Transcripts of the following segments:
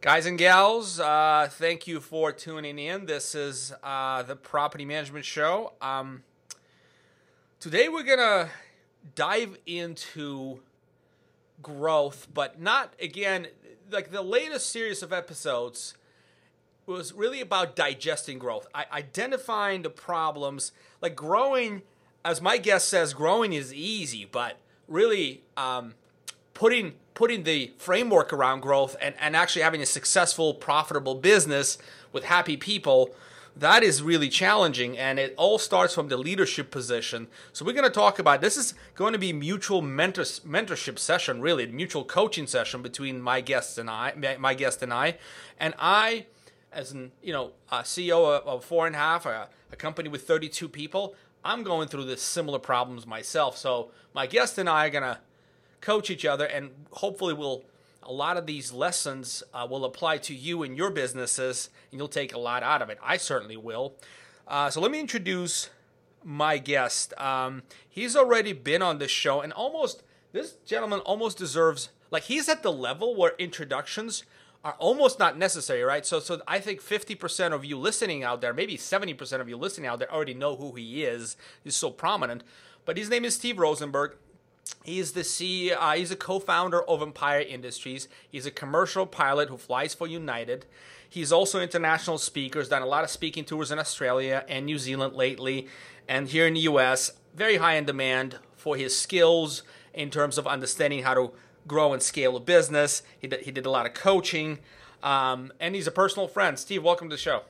Guys and gals, uh, thank you for tuning in. This is uh, the Property Management Show. Um, today we're going to dive into growth, but not again, like the latest series of episodes was really about digesting growth, I, identifying the problems. Like growing, as my guest says, growing is easy, but really um, putting putting the framework around growth and, and actually having a successful, profitable business with happy people, that is really challenging. And it all starts from the leadership position. So we're going to talk about this is going to be mutual mentors, mentorship session, really mutual coaching session between my guests and I, my guest and I, and I, as an you know a CEO of, four and a half, a, a company with 32 people. I'm going through this similar problems myself. So my guest and I are going to coach each other, and hopefully, will a lot of these lessons uh, will apply to you and your businesses, and you'll take a lot out of it. I certainly will. Uh, so let me introduce my guest. Um, he's already been on this show, and almost this gentleman almost deserves like he's at the level where introductions are almost not necessary, right? So, so I think 50% of you listening out there, maybe 70% of you listening out there, already know who he is. He's so prominent. But his name is Steve Rozenberg. He's the CEO, uh, he's a co-founder of Empire Industries. He's a commercial pilot who flies for United. He's also international speaker. He's done a lot of speaking tours in Australia and New Zealand lately, and here in the U.S. Very high in demand for his skills in terms of understanding how to grow and scale a business. He did, he did a lot of coaching, um, and he's a personal friend. Steve, welcome to the show.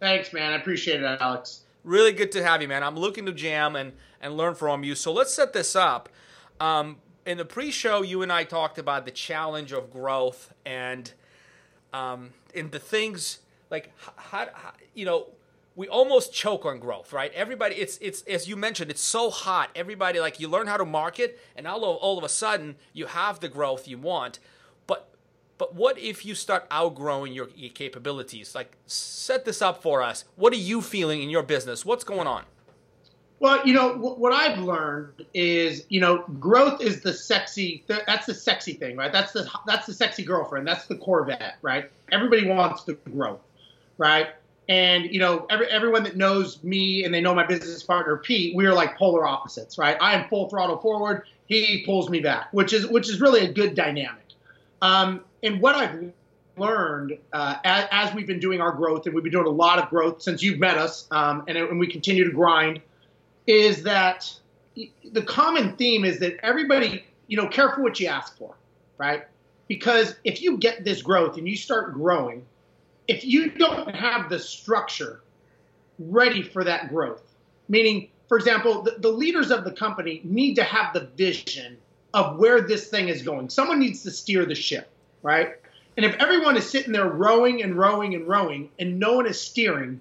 Thanks, man. I appreciate it, Alex. Really good to have you, man. I'm looking to jam and and learn from you. So let's set this up. Um, in the pre-show, you and I talked about the challenge of growth and um, in the things like how, how, you know we almost choke on growth, right? Everybody, it's it's as you mentioned, it's so hot. Everybody like you learn how to market, and all of, all of a sudden you have the growth you want. But what if you start outgrowing your, your capabilities? Like set this up for us. What are you feeling in your business? What's going on? Well, you know what I've learned is, you know, growth is the sexy. That's the sexy thing, right? That's the that's the sexy girlfriend. That's the Corvette, right? Everybody wants to grow, right? And you know, every, everyone that knows me and they know my business partner Pete, we are like polar opposites, right? I am full throttle forward. He pulls me back, which is which is really a good dynamic. Um, and what I've learned uh, as, as, we've been doing our growth, and we've been doing a lot of growth since you've met us, um, and, and we continue to grind is that the common theme is that everybody, you know, careful what you ask for, right? Because if you get this growth and you start growing, if you don't have the structure ready for that growth, meaning, for example, the, the leaders of the company need to have the vision of where this thing is going. Someone needs to steer the ship, right? And if everyone is sitting there rowing and rowing and rowing and no one is steering,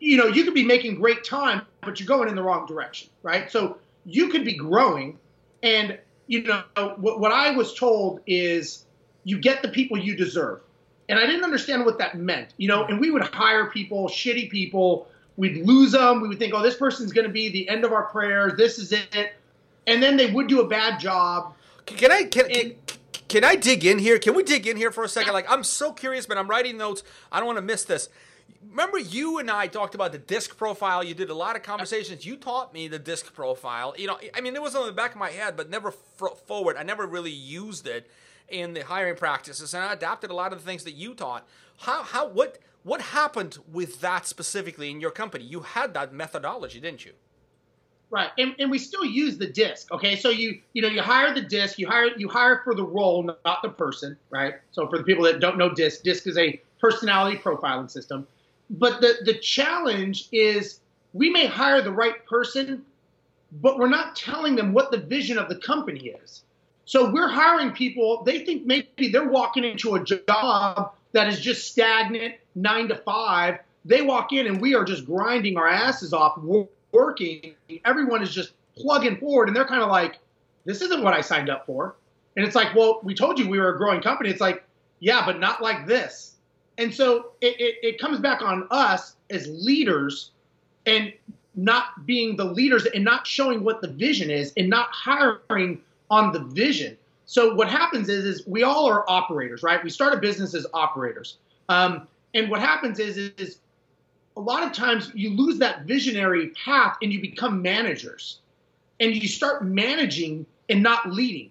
you know, you could be making great time, but you're going in the wrong direction, right? So you could be growing, and you know what, what I was told is you get the people you deserve, and I didn't understand what that meant, you know. And we would hire people, shitty people. We'd lose them. We would think, oh, this person's going to be the end of our prayers. This is it, and then they would do a bad job. Can I can, can, can I dig in here? Can we dig in here for a second? Like I'm so curious, but I'm writing notes. I don't want to miss this remember you and I talked about the disc profile. You did a lot of conversations. You taught me the disc profile. You know, I mean, it was on the back of my head, but never forward. I never really used it in the hiring practices, and I adapted a lot of the things that you taught. How, how, what, what happened with that specifically in your company? You had that methodology, didn't you? Right, and, and we still use the disc. Okay, so you you know you hire the disc, you hire you hire for the role, not the person. Right. So for the people that don't know disc, disc is a personality profiling system. But the, the challenge is we may hire the right person, but we're not telling them what the vision of the company is. So we're hiring people, they think maybe they're walking into a job that is just stagnant, nine to five. They walk in and we are just grinding our asses off, working. Everyone is just plugging forward, and they're kind of like, this isn't what I signed up for. And it's like, well, we told you we were a growing company. It's like, yeah, but not like this. And so it, it, it comes back on us as leaders and not being the leaders and not showing what the vision is and not hiring on the vision. So what happens is, is we all are operators, right? We start a business as operators. Um, and what happens is, is a lot of times you lose that visionary path and you become managers and you start managing and not leading.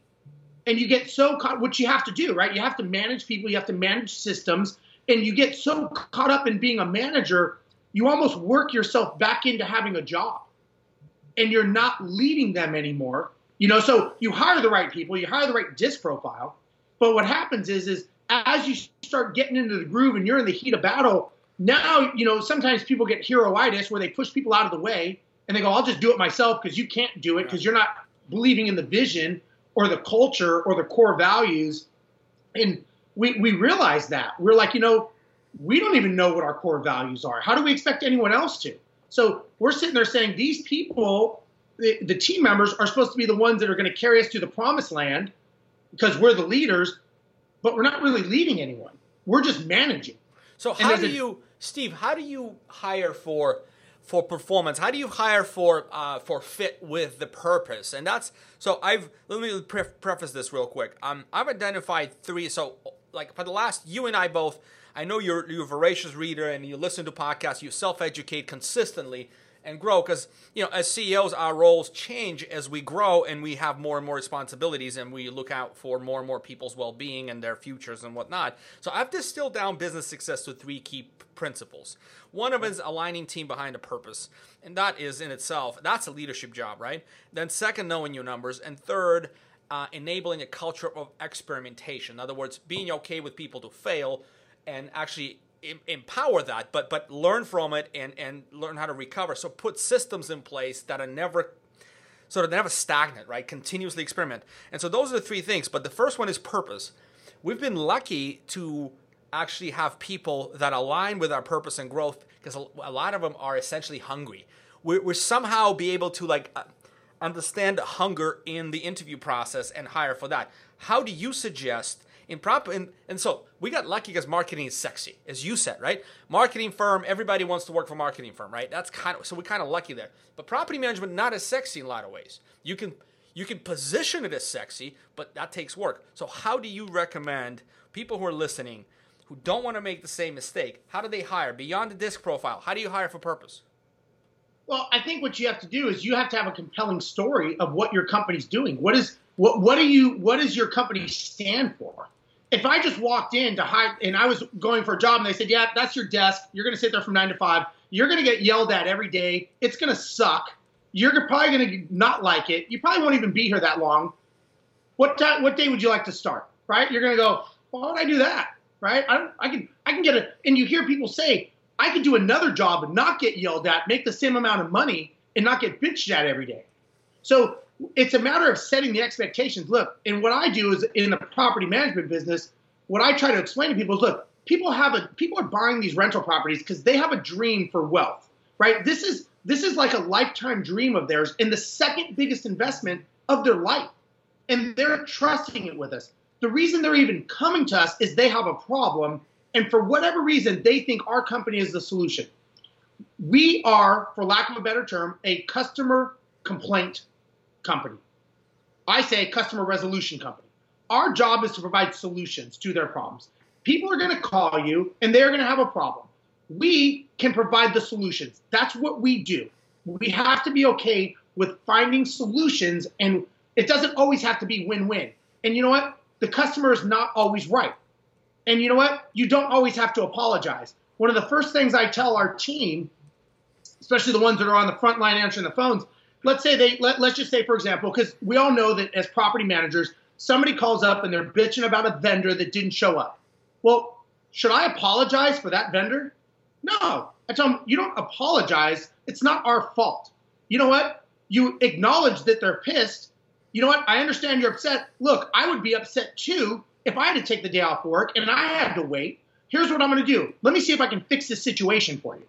And you get so caught, what you have to do, right? You have to manage people, you have to manage systems, and you get so caught up in being a manager, you almost work yourself back into having a job. And you're not leading them anymore. You know, so you hire the right people, you hire the right disc profile. But what happens is, is as you start getting into the groove and you're in the heat of battle, now, you know, sometimes people get heroitis where they push people out of the way and they go, I'll just do it myself because you can't do it because you're not believing in the vision or the culture or the core values. And we, we realize that. We're like, you know, we don't even know what our core values are. How do we expect anyone else to? So we're sitting there saying these people, the, the team members, are supposed to be the ones that are going to carry us to the promised land because we're the leaders, but we're not really leading anyone. We're just managing. So how do you, Steve? How do you hire for for performance? How do you hire for uh, for fit with the purpose? And that's so I've let me pre- preface this real quick. Um, I've identified three. So like for the last, you and I both. I know you're you're a voracious reader and you listen to podcasts. You self educate consistently and grow because you know as CEOs our roles change as we grow and we have more and more responsibilities and we look out for more and more people's well-being and their futures and whatnot. So I've distilled down business success to three key principles. One of them is aligning team behind a purpose, and that is in itself that's a leadership job, right? Then second, knowing your numbers, and third. Uh, enabling a culture of experimentation. In other words, being okay with people to fail and actually empower that, but but learn from it and and learn how to recover. So put systems in place that are never sort of never stagnant, right? Continuously experiment. And so those are the three things. But the first one is purpose. We've been lucky to actually have people that align with our purpose and growth because a lot of them are essentially hungry. We're, we're somehow be able to like uh, understand hunger in the interview process and hire for that. How do you suggest in prop and, and so we got lucky because marketing is sexy, as you said, right? Marketing firm, everybody wants to work for marketing firm, right? That's kind of so we're kind of lucky there. But property management not as sexy in a lot of ways. You can you can position it as sexy, but that takes work. So how do you recommend people who are listening who don't want to make the same mistake? How do they hire beyond the disc profile? How do you hire for purpose? Well, I think what you have to do is you have to have a compelling story of what your company's doing. What is what what do you what does your company stand for? If I just walked in to hire and I was going for a job and they said, "Yeah, that's your desk. You're going to sit there from 9 to 5. You're going to get yelled at every day. It's going to suck. You're probably going to not like it. You probably won't even be here that long. What time, what day would you like to start? Right? You're going to go, "Why would I do that?" Right? I, I can I can get a and you hear people say, "I could do another job and not get yelled at, make the same amount of money and not get bitched at every day." So it's a matter of setting the expectations. Look, and what I do is in the property management business, what I try to explain to people is look, people have a people are buying these rental properties because they have a dream for wealth, right? This is this is like a lifetime dream of theirs and the second biggest investment of their life. And they're trusting it with us. The reason they're even coming to us is they have a problem and for whatever reason they think our company is the solution. We are, for lack of a better term, a customer complaint company. I say customer resolution company. Our job is to provide solutions to their problems. People are going to call you and they're going to have a problem. We can provide the solutions. That's what we do. We have to be okay with finding solutions, and it doesn't always have to be win win. And you know what? The customer is not always right. And you know what? You don't always have to apologize. One of the first things I tell our team, especially the ones that are on the front line answering the phones, let's say they let, let's just say for example because we all know that as property managers somebody calls up and they're bitching about a vendor that didn't show up. Well should i apologize for that vendor? No. I tell them you don't apologize. It's not our fault. You know what? You acknowledge that they're pissed. You know what? I understand you're upset. Look i would be upset too if i had to take the day off work and i had to wait. Here's what i'm going to do. Let me see if i can fix this situation for you.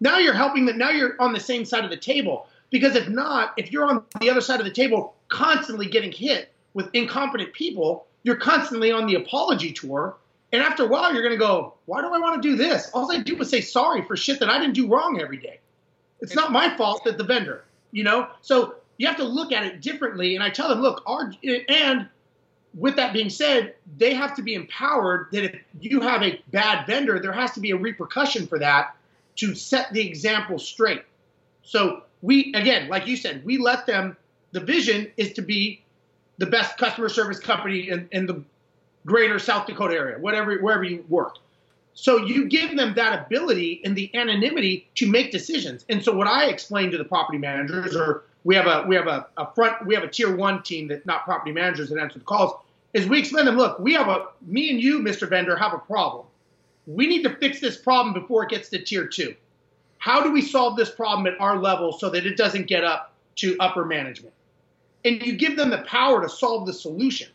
Now you're helping them now you're on the same side of the table because if not, if you're on the other side of the table constantly getting hit with incompetent people, you're constantly on the apology tour. And after a while, you're going to go, why do I want to do this? All I do is say sorry for shit that I didn't do wrong every day. It's not my fault that the vendor, you know? So you have to look at it differently. And I tell them, look, our, and with that being said, they have to be empowered that if you have a bad vendor, there has to be a repercussion for that to set the example straight. So we, again, like you said, we let them, the vision is to be the best customer service company in, in the greater South Dakota area, whatever, wherever you work. So you give them that ability and the anonymity to make decisions. And so what I explain to the property managers, or we have a we have a, a front we have a tier one team that not property managers that answer the calls, is we explain them, look, we have a me and you, Mr. Vendor, have a problem. We need to fix this problem before it gets to tier two. How do we solve this problem at our level so that it doesn't get up to upper management? And you give them the power to solve the solution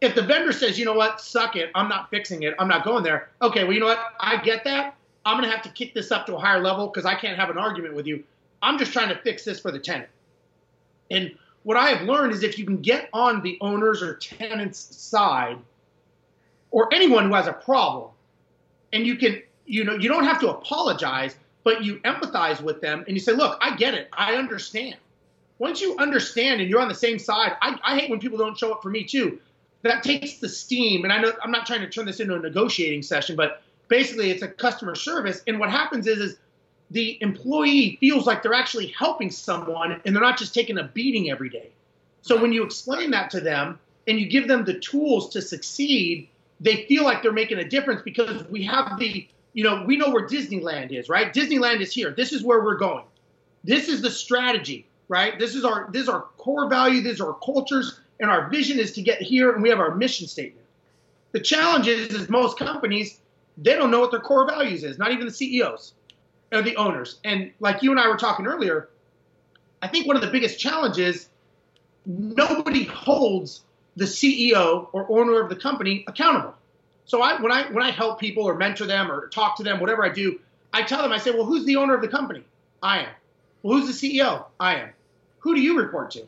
if the vendor says, you know what, suck it, I'm not fixing it, I'm not going there. Okay, well, you know what, I get that. I'm going to have to kick this up to a higher level because I can't have an argument with you. I'm just trying to fix this for the tenant. And what I have learned is if you can get on the owner's or tenant's side, or anyone who has a problem, and you can, you know, you don't have to apologize, but you empathize with them and you say, look, I get it, I understand. Once you understand and you're on the same side, I, I hate when people don't show up for me too that takes the steam. And I know I'm not trying to turn this into a negotiating session, but basically it's a customer service. And what happens is, is the employee feels like they're actually helping someone and they're not just taking a beating every day. So when you explain that to them and you give them the tools to succeed, they feel like they're making a difference because we have the, you know, we know where Disneyland is, right? Disneyland is here. This is where we're going. This is the strategy, right? This is our this is our core value, these are our cultures and our vision is to get here, and we have our mission statement. The challenge is, is most companies, they don't know what their core values is, not even the CEOs or the owners. And like you and I were talking earlier, I think one of the biggest challenges, nobody holds the CEO or owner of the company accountable. So I, when I when I help people or mentor them or talk to them, whatever I do, I tell them, I say, well, who's the owner of the company? I am. Well, who's the CEO? I am. Who do you report to?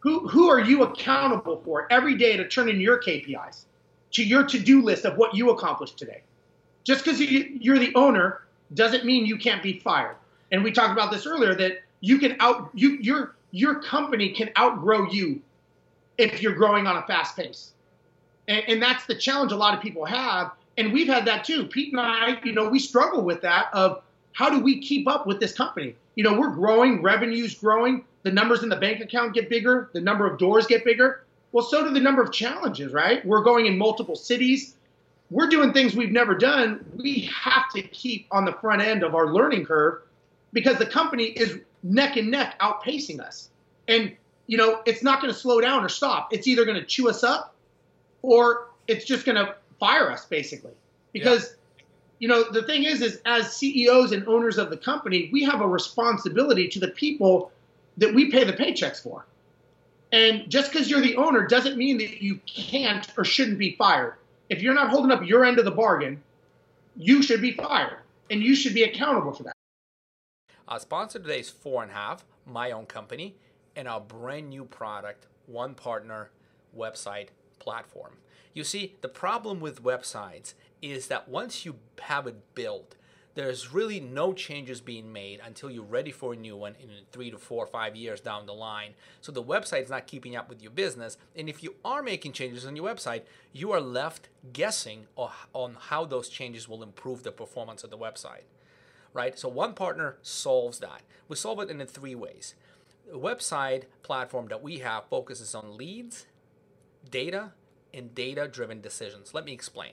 Who, who are you accountable for every day to turn in your KPIs, to your to do list of what you accomplished today? Just because you're the owner doesn't mean you can't be fired. And we talked about this earlier that you can out you your your company can outgrow you if you're growing on a fast pace. And, and, that's the challenge a lot of people have. And we've had that too. Pete and I, you know, we struggle with that of how do we keep up with this company? You know, we're growing, revenue's growing, the numbers in the bank account get bigger, the number of doors get bigger. Well, so do the number of challenges, right? We're going in multiple cities. We're doing things we've never done. We have to keep on the front end of our learning curve because the company is neck and neck outpacing us. And, you know, it's not going to slow down or stop. It's either going to chew us up or it's just going to fire us, basically. Because, yeah. you know, the thing is, is as CEOs and owners of the company, we have a responsibility to the people that we pay the paychecks for. And just because you're the owner doesn't mean that you can't or shouldn't be fired. If you're not holding up your end of the bargain, you should be fired and you should be accountable for that. Our sponsor today is Four and a Half, my own company, and our brand new product, One Partner website platform. You see, the problem with websites is that once you have it built, there's really no changes being made until you're ready for a new one in three to four or five years down the line. So the website's not keeping up with your business. And if you are making changes on your website, you are left guessing on how those changes will improve the performance of the website. Right? So one partner solves that. We solve it in three ways. The website platform that we have focuses on leads, data, and data driven decisions. Let me explain.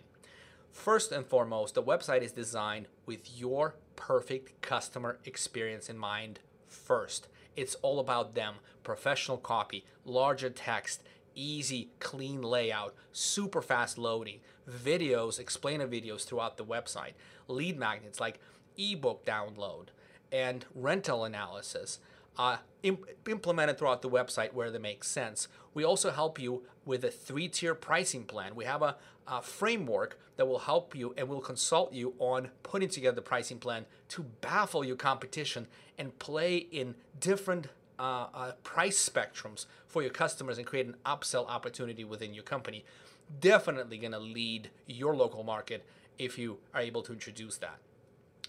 First and foremost, the website is designed with your perfect customer experience in mind first. It's all about them. Professional copy, larger text, easy, clean layout, super fast loading, videos, explainer videos throughout the website, lead magnets like ebook download, and rental analysis uh, imp- implemented throughout the website where they make sense. We also help you with a three tier pricing plan. We have a, a, framework that will help you and will consult you on putting together the pricing plan to baffle your competition and play in different uh, uh, price spectrums for your customers and create an upsell opportunity within your company. Definitely going to lead your local market if you are able to introduce that.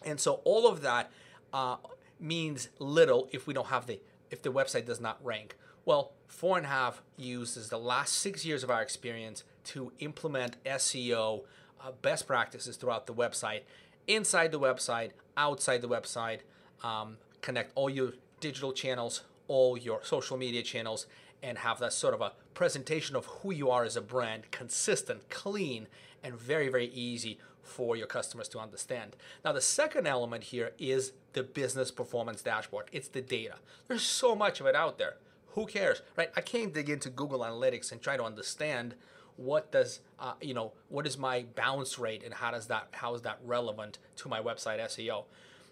And so all of that uh, means little if we don't have the if the website does not rank. Well, Four and a Half uses the last six years of our experience to implement SEO uh, best practices throughout the website, inside the website, outside the website, um, connect all your digital channels, all your social media channels, and have that sort of a presentation of who you are as a brand, consistent, clean, and very, very easy for your customers to understand. Now, the second element here is the business performance dashboard. It's the data. There's so much of it out there. Who cares, right? I can't dig into Google Analytics and try to understand what does uh, you know what is my bounce rate and how does that how is that relevant to my website SEO.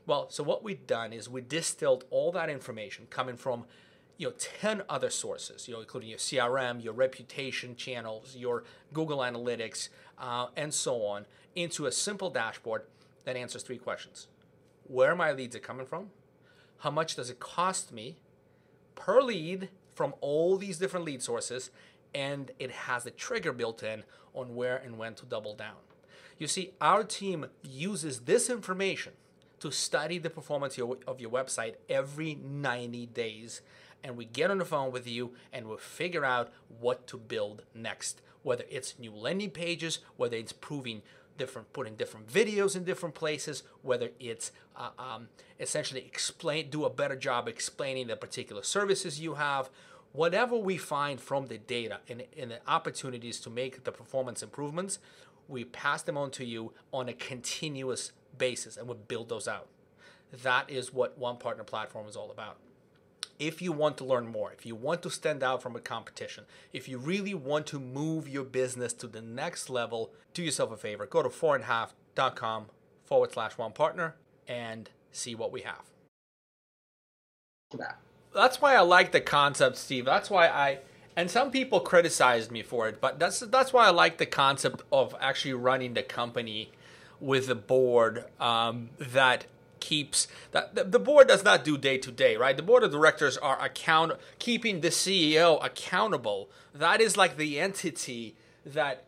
Well, so what we've done is we distilled all that information coming from you know 10 other sources you know including your crm your reputation channels your google analytics uh, and so on into a simple dashboard that answers three questions. Where my leads are coming from? How much does it cost me per lead from all these different lead sources? And it has a trigger built in on where and when to double down. You see our team uses this information to study the performance of your website every 90 days. And we get on the phone with you and we'll figure out what to build next. Whether it's new landing pages, whether it's proving different, putting different videos in different places, whether it's uh, um, essentially explain, do a better job explaining the particular services you have. Whatever we find from the data and, and the opportunities to make the performance improvements, we pass them on to you on a continuous basis and we build those out. That is what One Partner Platform is all about if you want to learn more, if you want to stand out from a competition, if you really want to move your business to the next level, do yourself a favor. Go to fourandhalf.com forward slash one partner and see what we have. That's why I like the concept, Steve. That's why I and some people criticized me for it, but that's that's why I like the concept of actually running the company with a board um, that keeps that the, board does not do day to day, right? The board of directors are account keeping the CEO accountable. That is like the entity that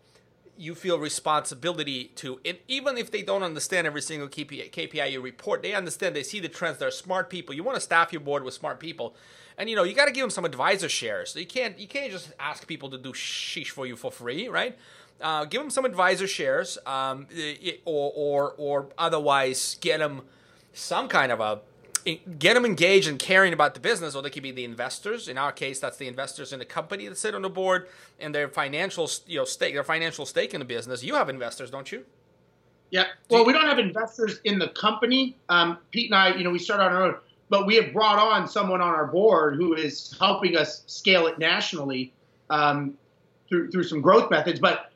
you feel responsibility to. And even if they don't understand every single KPI, KPI you report they understand they see the trends they're smart people. You want to staff your board with smart people. And you know you got to give them some advisor shares. So you can't you can't just ask people to do sheesh for you for free right? Uh, give them some advisor shares um, or, or or otherwise get them some kind of a get them engaged and caring about the business, or they could be the investors. In our case, that's the investors in the company that sit on the board and their financial, you know, stake, their financial stake in the business. You have investors, don't you? Yeah. Well, we don't have investors in the company. Um, Pete and I, you know, we started on our own, but we have brought on someone on our board who is helping us scale it nationally um, through through some growth methods. But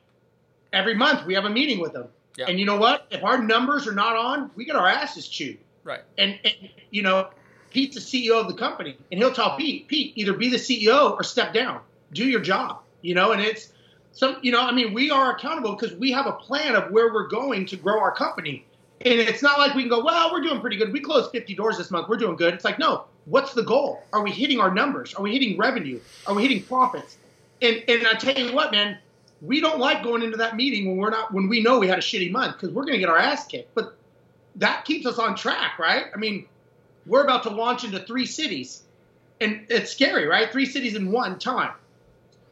every month we have a meeting with them. Yeah. And you know what? If our numbers are not on, we get our asses chewed. Right. And, and you know, Pete's the CEO of the company, and he'll tell Pete, Pete, either be the CEO or step down, do your job. You know, and it's some, you know, I mean, we are accountable because we have a plan of where we're going to grow our company. And it's not like we can go, well, we're doing pretty good. We closed 50 doors this month. We're doing good. It's like, no, what's the goal? Are we hitting our numbers? Are we hitting revenue? Are we hitting profits? And and I tell you what, man, we don't like going into that meeting when we're not when we know we had a shitty month because we're going to get our ass kicked. But that keeps us on track, right? I mean, we're about to launch into three cities, and it's scary, right? Three cities in one time.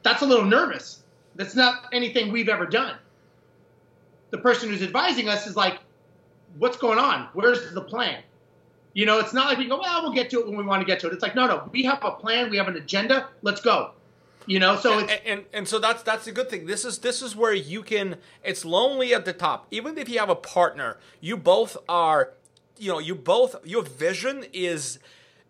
That's a little nervous. That's not anything we've ever done. The person who's advising us is like, what's going on? Where's the plan? You know, it's not like we go, well, we'll get to it when we want to get to it. It's like, no, no, we have a plan, we have an agenda, let's go. You know, so and, and, and so that's that's a good thing. This is this is where you can. It's lonely at the top. Even if you have a partner, you both are. You know, you both your vision is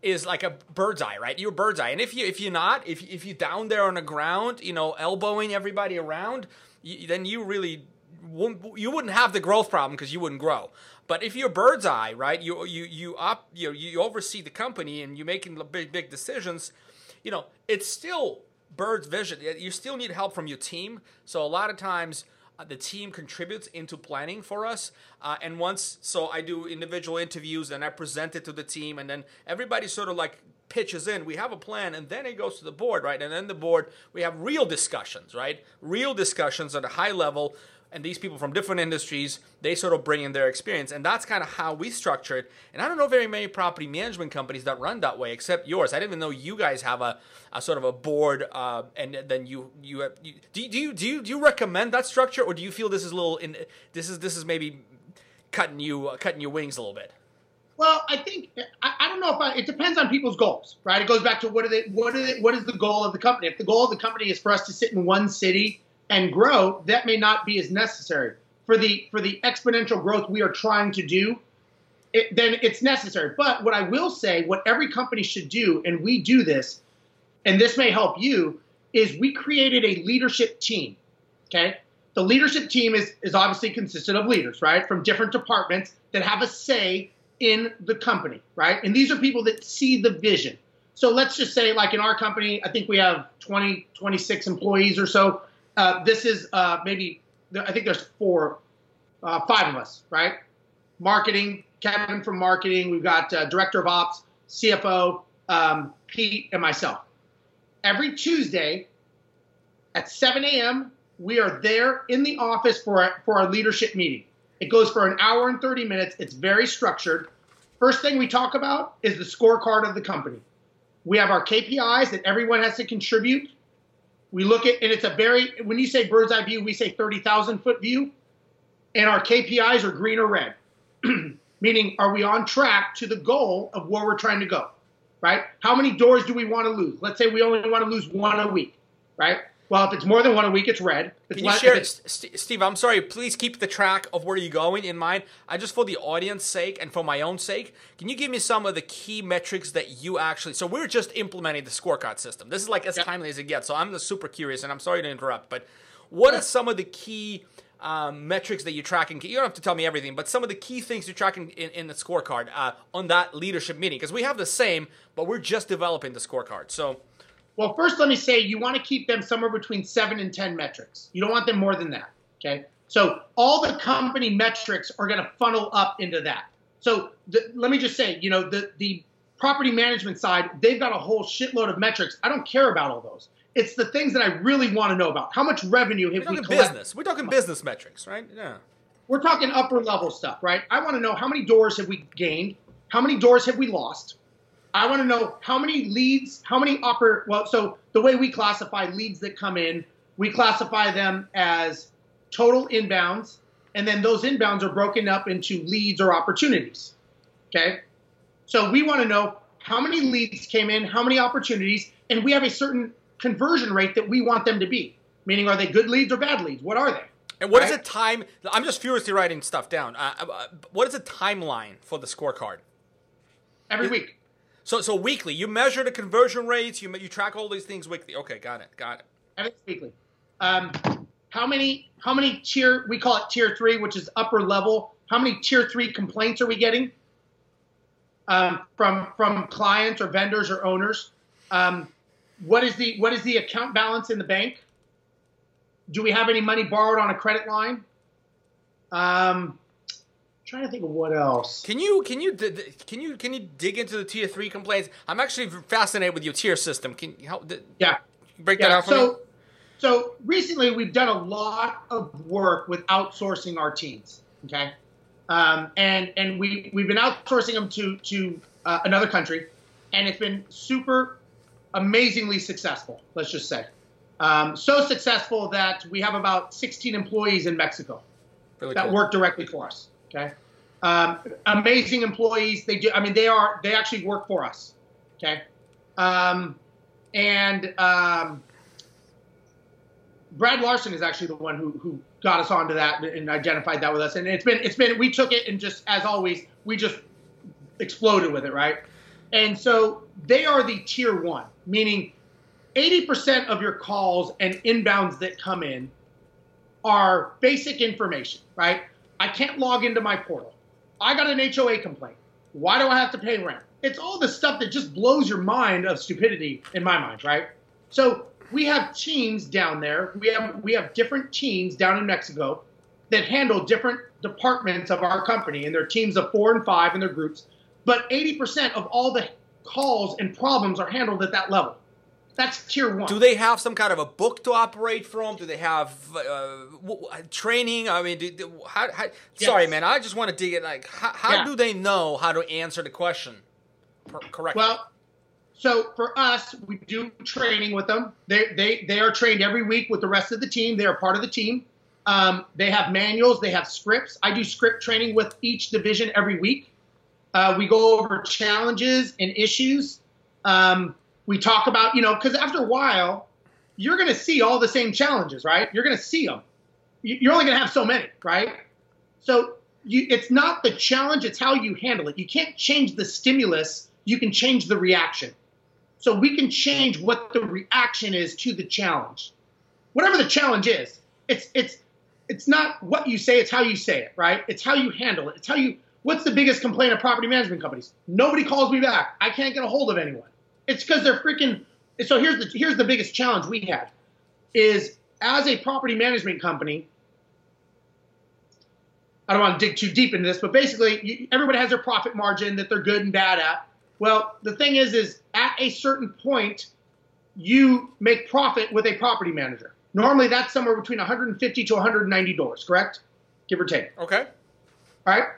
is like a bird's eye, right? You're bird's eye, and if you if you're not, if if you're down there on the ground, you know, elbowing everybody around, you, then you really wouldn't, you wouldn't have the growth problem because you wouldn't grow. But if you're bird's eye, right? You you you up you you oversee the company and you're making big big decisions. You know, it's still bird's vision. You still need help from your team. So a lot of times uh, the team contributes into planning for us. Uh, and once, so I do individual interviews and I present it to the team, and then everybody sort of like pitches in. We have a plan, and then it goes to the board, right? And then the board, we have real discussions, right? Real discussions at a high level. And these people from different industries, they sort of bring in their experience. And that's kind of how we structure it. And I don't know very many property management companies that run that way, except yours. I didn't even know you guys have a, a sort of a board, uh, and then you you, have, you do, do you do you do you recommend that structure, or do you feel this is a little in this is this is maybe cutting you uh, cutting your wings a little bit? Well, I think I, I don't know if I, it depends on people's goals, right? It goes back to what are they, what are they, what is the goal of the company? If the goal of the company is for us to sit in one city and grow, that may not be as necessary for the for the exponential growth we are trying to do. It, then it's necessary. But what I will say, what every company should do, and we do this, and this may help you, is we created a leadership team. Okay, the leadership team is is obviously consisted of leaders, right, from different departments that have a say in the company, right? And these are people that see the vision. So let's just say, like in our company, I think we have 20, 26 employees or so. Uh, this is uh, maybe, I think there's four, uh, five of us, right? Marketing, Kevin from marketing. We've got uh, director of ops, CFO, um, Pete, and myself. Every Tuesday at 7 a.m., we are there in the office for, for our leadership meeting. It goes for an hour and 30 minutes. It's very structured. First thing we talk about is the scorecard of the company. We have our KPIs that everyone has to contribute. We look at, and it's a very, when you say bird's eye view, we say 30,000 foot view. And our KPIs are green or red, meaning are we on track to the goal of where we're trying to go, right? How many doors do we want to lose? Let's say we only want to lose one a week, right? Well, if it's more than one a week, it's red. It's Can you share it, Steve? I'm sorry. Please keep the track of where you're going in mind. I just for the audience sake and for my own sake, can you give me some of the key metrics that you actually? So we're just implementing the scorecard system. This is like as timely as it gets. So I'm super curious, and I'm sorry to interrupt, but what are some of the key um, metrics that you're tracking? You don't have to tell me everything, but some of the key things you're tracking in, in the scorecard uh, on that leadership meeting because we have the same, but we're just developing the scorecard. So well, first, let me say you want to keep them somewhere between seven and 10 metrics. You don't want them more than that. Okay. So all the company metrics are going to funnel up into that. So the, let me just say, you know, the, the property management side, they've got a whole shitload of metrics. I don't care about all those. It's the things that I really want to know about. How much revenue have We're we collected? Business. We're talking business metrics, right? Yeah. We're talking upper level stuff, right? I want to know how many doors have we gained? How many doors have we lost? I want to know how many leads, how many upper, well, so the way we classify leads that come in, we classify them as total inbounds, and then those inbounds are broken up into leads or opportunities. Okay? So we want to know how many leads came in, how many opportunities, and we have a certain conversion rate that we want them to be. Meaning, are they good leads or bad leads? What are they? And what right? is the time? I'm just furiously writing stuff down. Uh, uh, what is the timeline for the scorecard? Every week. So so weekly, you measure the conversion rates. You you track all these things weekly. Okay, got it, got it. Every weekly. Um, how many how many tier we call it tier three, which is upper level. How many tier three complaints are we getting um, from from clients or vendors or owners? Um, what is the what is the account balance in the bank? Do we have any money borrowed on a credit line? Um, trying to think of what else. Can you can you can you can you dig into the tier three complaints? I'm actually fascinated with your tier system. Can you help? Yeah, break yeah. that out for so, me. So recently, we've done a lot of work with outsourcing our teams. Okay, um, and and we we've been outsourcing them to to uh, another country, and it's been super amazingly successful. Let's just say. Um, so successful that we have about 16 employees in Mexico really that cool. work directly for us. Okay. Um, amazing employees. They do. I mean, they are. They actually work for us. Okay. Um, and um, Brad Larson is actually the one who who got us onto that and identified that with us. And it's been it's been we took it and just as always we just exploded with it, right? And so they are the tier one, meaning 80% of your calls and inbounds that come in are basic information, right? I can't log into my portal. I got an HOA complaint. Why do I have to pay rent? It's all the stuff that just blows your mind of stupidity in my mind, right? So we have teams down there. We have we have different teams down in Mexico that handle different departments of our company, and they're teams of four and five in their groups. But 80% of all the calls and problems are handled at that level. That's tier one. Do they have some kind of a book to operate from? Do they have uh, training? I mean, do, do, how, how, yes. sorry, man. I just want to dig it. Like, how, how yeah. do they know how to answer the question correctly? Well, so for us, we do training with them. They they they are trained every week with the rest of the team. They are part of the team. Um, they have manuals. They have scripts. I do script training with each division every week. Uh, we go over challenges and issues. Um, we talk about, you know, because after a while, you're going to see all the same challenges, right? You're going to see them. You're only going to have so many, right? So you, it's not the challenge, it's how you handle it. You can't change the stimulus, you can change the reaction. So we can change what the reaction is to the challenge. Whatever the challenge is, it's it's it's not what you say, it's how you say it, right? It's how you handle it. It's how you what's the biggest complaint of property management companies? Nobody calls me back. I can't get a hold of anyone. It's because they're freaking. So here's the here's the biggest challenge we had, is as a property management company. I don't want to dig too deep into this, but basically, you, everybody has their profit margin that they're good and bad at. Well, the thing is, is at a certain point, you make profit with a property manager. Normally, that's somewhere between 150 to 190 dollars, correct? Give or take. Okay. All right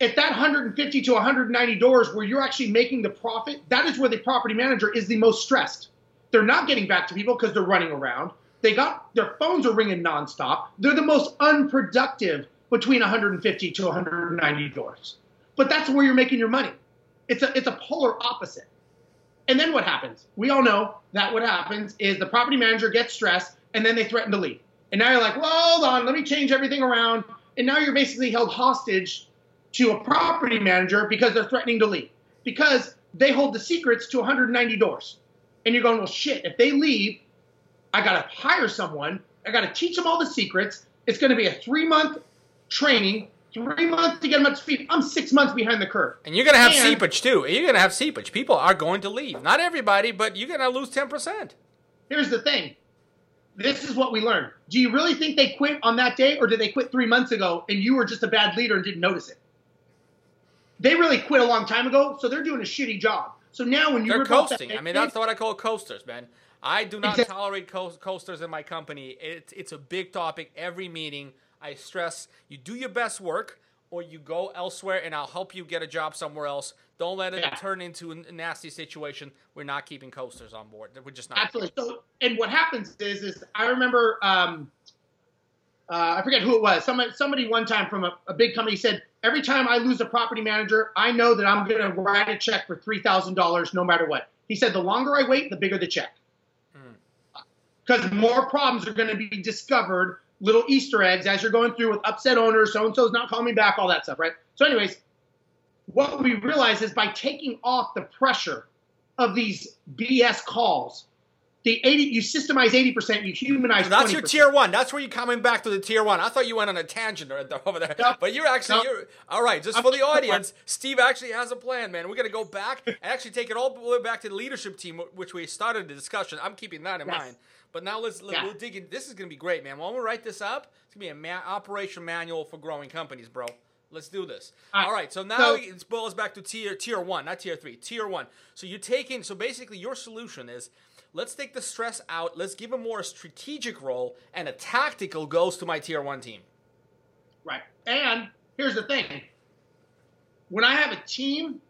at that 150 to 190 doors where you're actually making the profit, that is where the property manager is the most stressed. They're not getting back to people because they're running around. They got their phones are ringing nonstop. They're the most unproductive between 150 to 190 doors. But that's where you're making your money. It's a it's a polar opposite. And then what happens? We all know that what happens is the property manager gets stressed and then they threaten to leave. And now you're like, well, hold on, let me change everything around. And now you're basically held hostage to a property manager because they're threatening to leave because they hold the secrets to 190 doors. And you're going, well, shit, if they leave, I got to hire someone. I got to teach them all the secrets. It's going to be a three month training, three months to get them up to speed. I'm six months behind the curve. And you're going to have and, seepage too. You're going to have seepage. People are going to leave. Not everybody, but you're going to lose 10%. Here's the thing. This is what we learned. Do you really think they quit on that day, or did they quit three months ago and you were just a bad leader and didn't notice it? They really quit a long time ago, so they're doing a shitty job. So now when you they're coasting, that, I mean that's what I call coasters, man. I do not exactly. tolerate coasters in my company. It's it's a big topic every meeting. I stress you do your best work or you go elsewhere and I'll help you get a job somewhere else. Don't let it yeah. turn into a nasty situation. We're not keeping coasters on board. We're just not. Absolutely. So, and what happens is, is I remember, um, uh, I forget who it was. Somebody, somebody one time from a, a big company said, every time I lose a property manager, I know that I'm going to write a check for $3,000 no matter what. He said, the longer I wait, the bigger the check. Because mm. more problems are going to be discovered, little Easter eggs as you're going through with upset owners, so and so's not calling me back, all that stuff, right? So, anyways, what we realize is by taking off the pressure of these BS calls, the 80 you systemize 80% you humanize that's 20%. your tier one that's where you're coming back to the tier one i thought you went on a tangent over there nope. but you're actually nope. you're all right just for the audience steve actually has a plan man we're going to go back and actually take it all the way back to the leadership team which we started the discussion i'm keeping that in yes. mind but now let's yeah. we'll dig in this is going to be great man when we write this up it's going to be a ma- operation manual for growing companies bro Let's do this. All right. All right so now so, it boils back to tier tier one, not tier three. Tier one. So you're taking. So basically, your solution is Let's take the stress out. Let's give him more a strategic role, and a tactical goes to my tier one team. Right. And here's the thing when I have a team,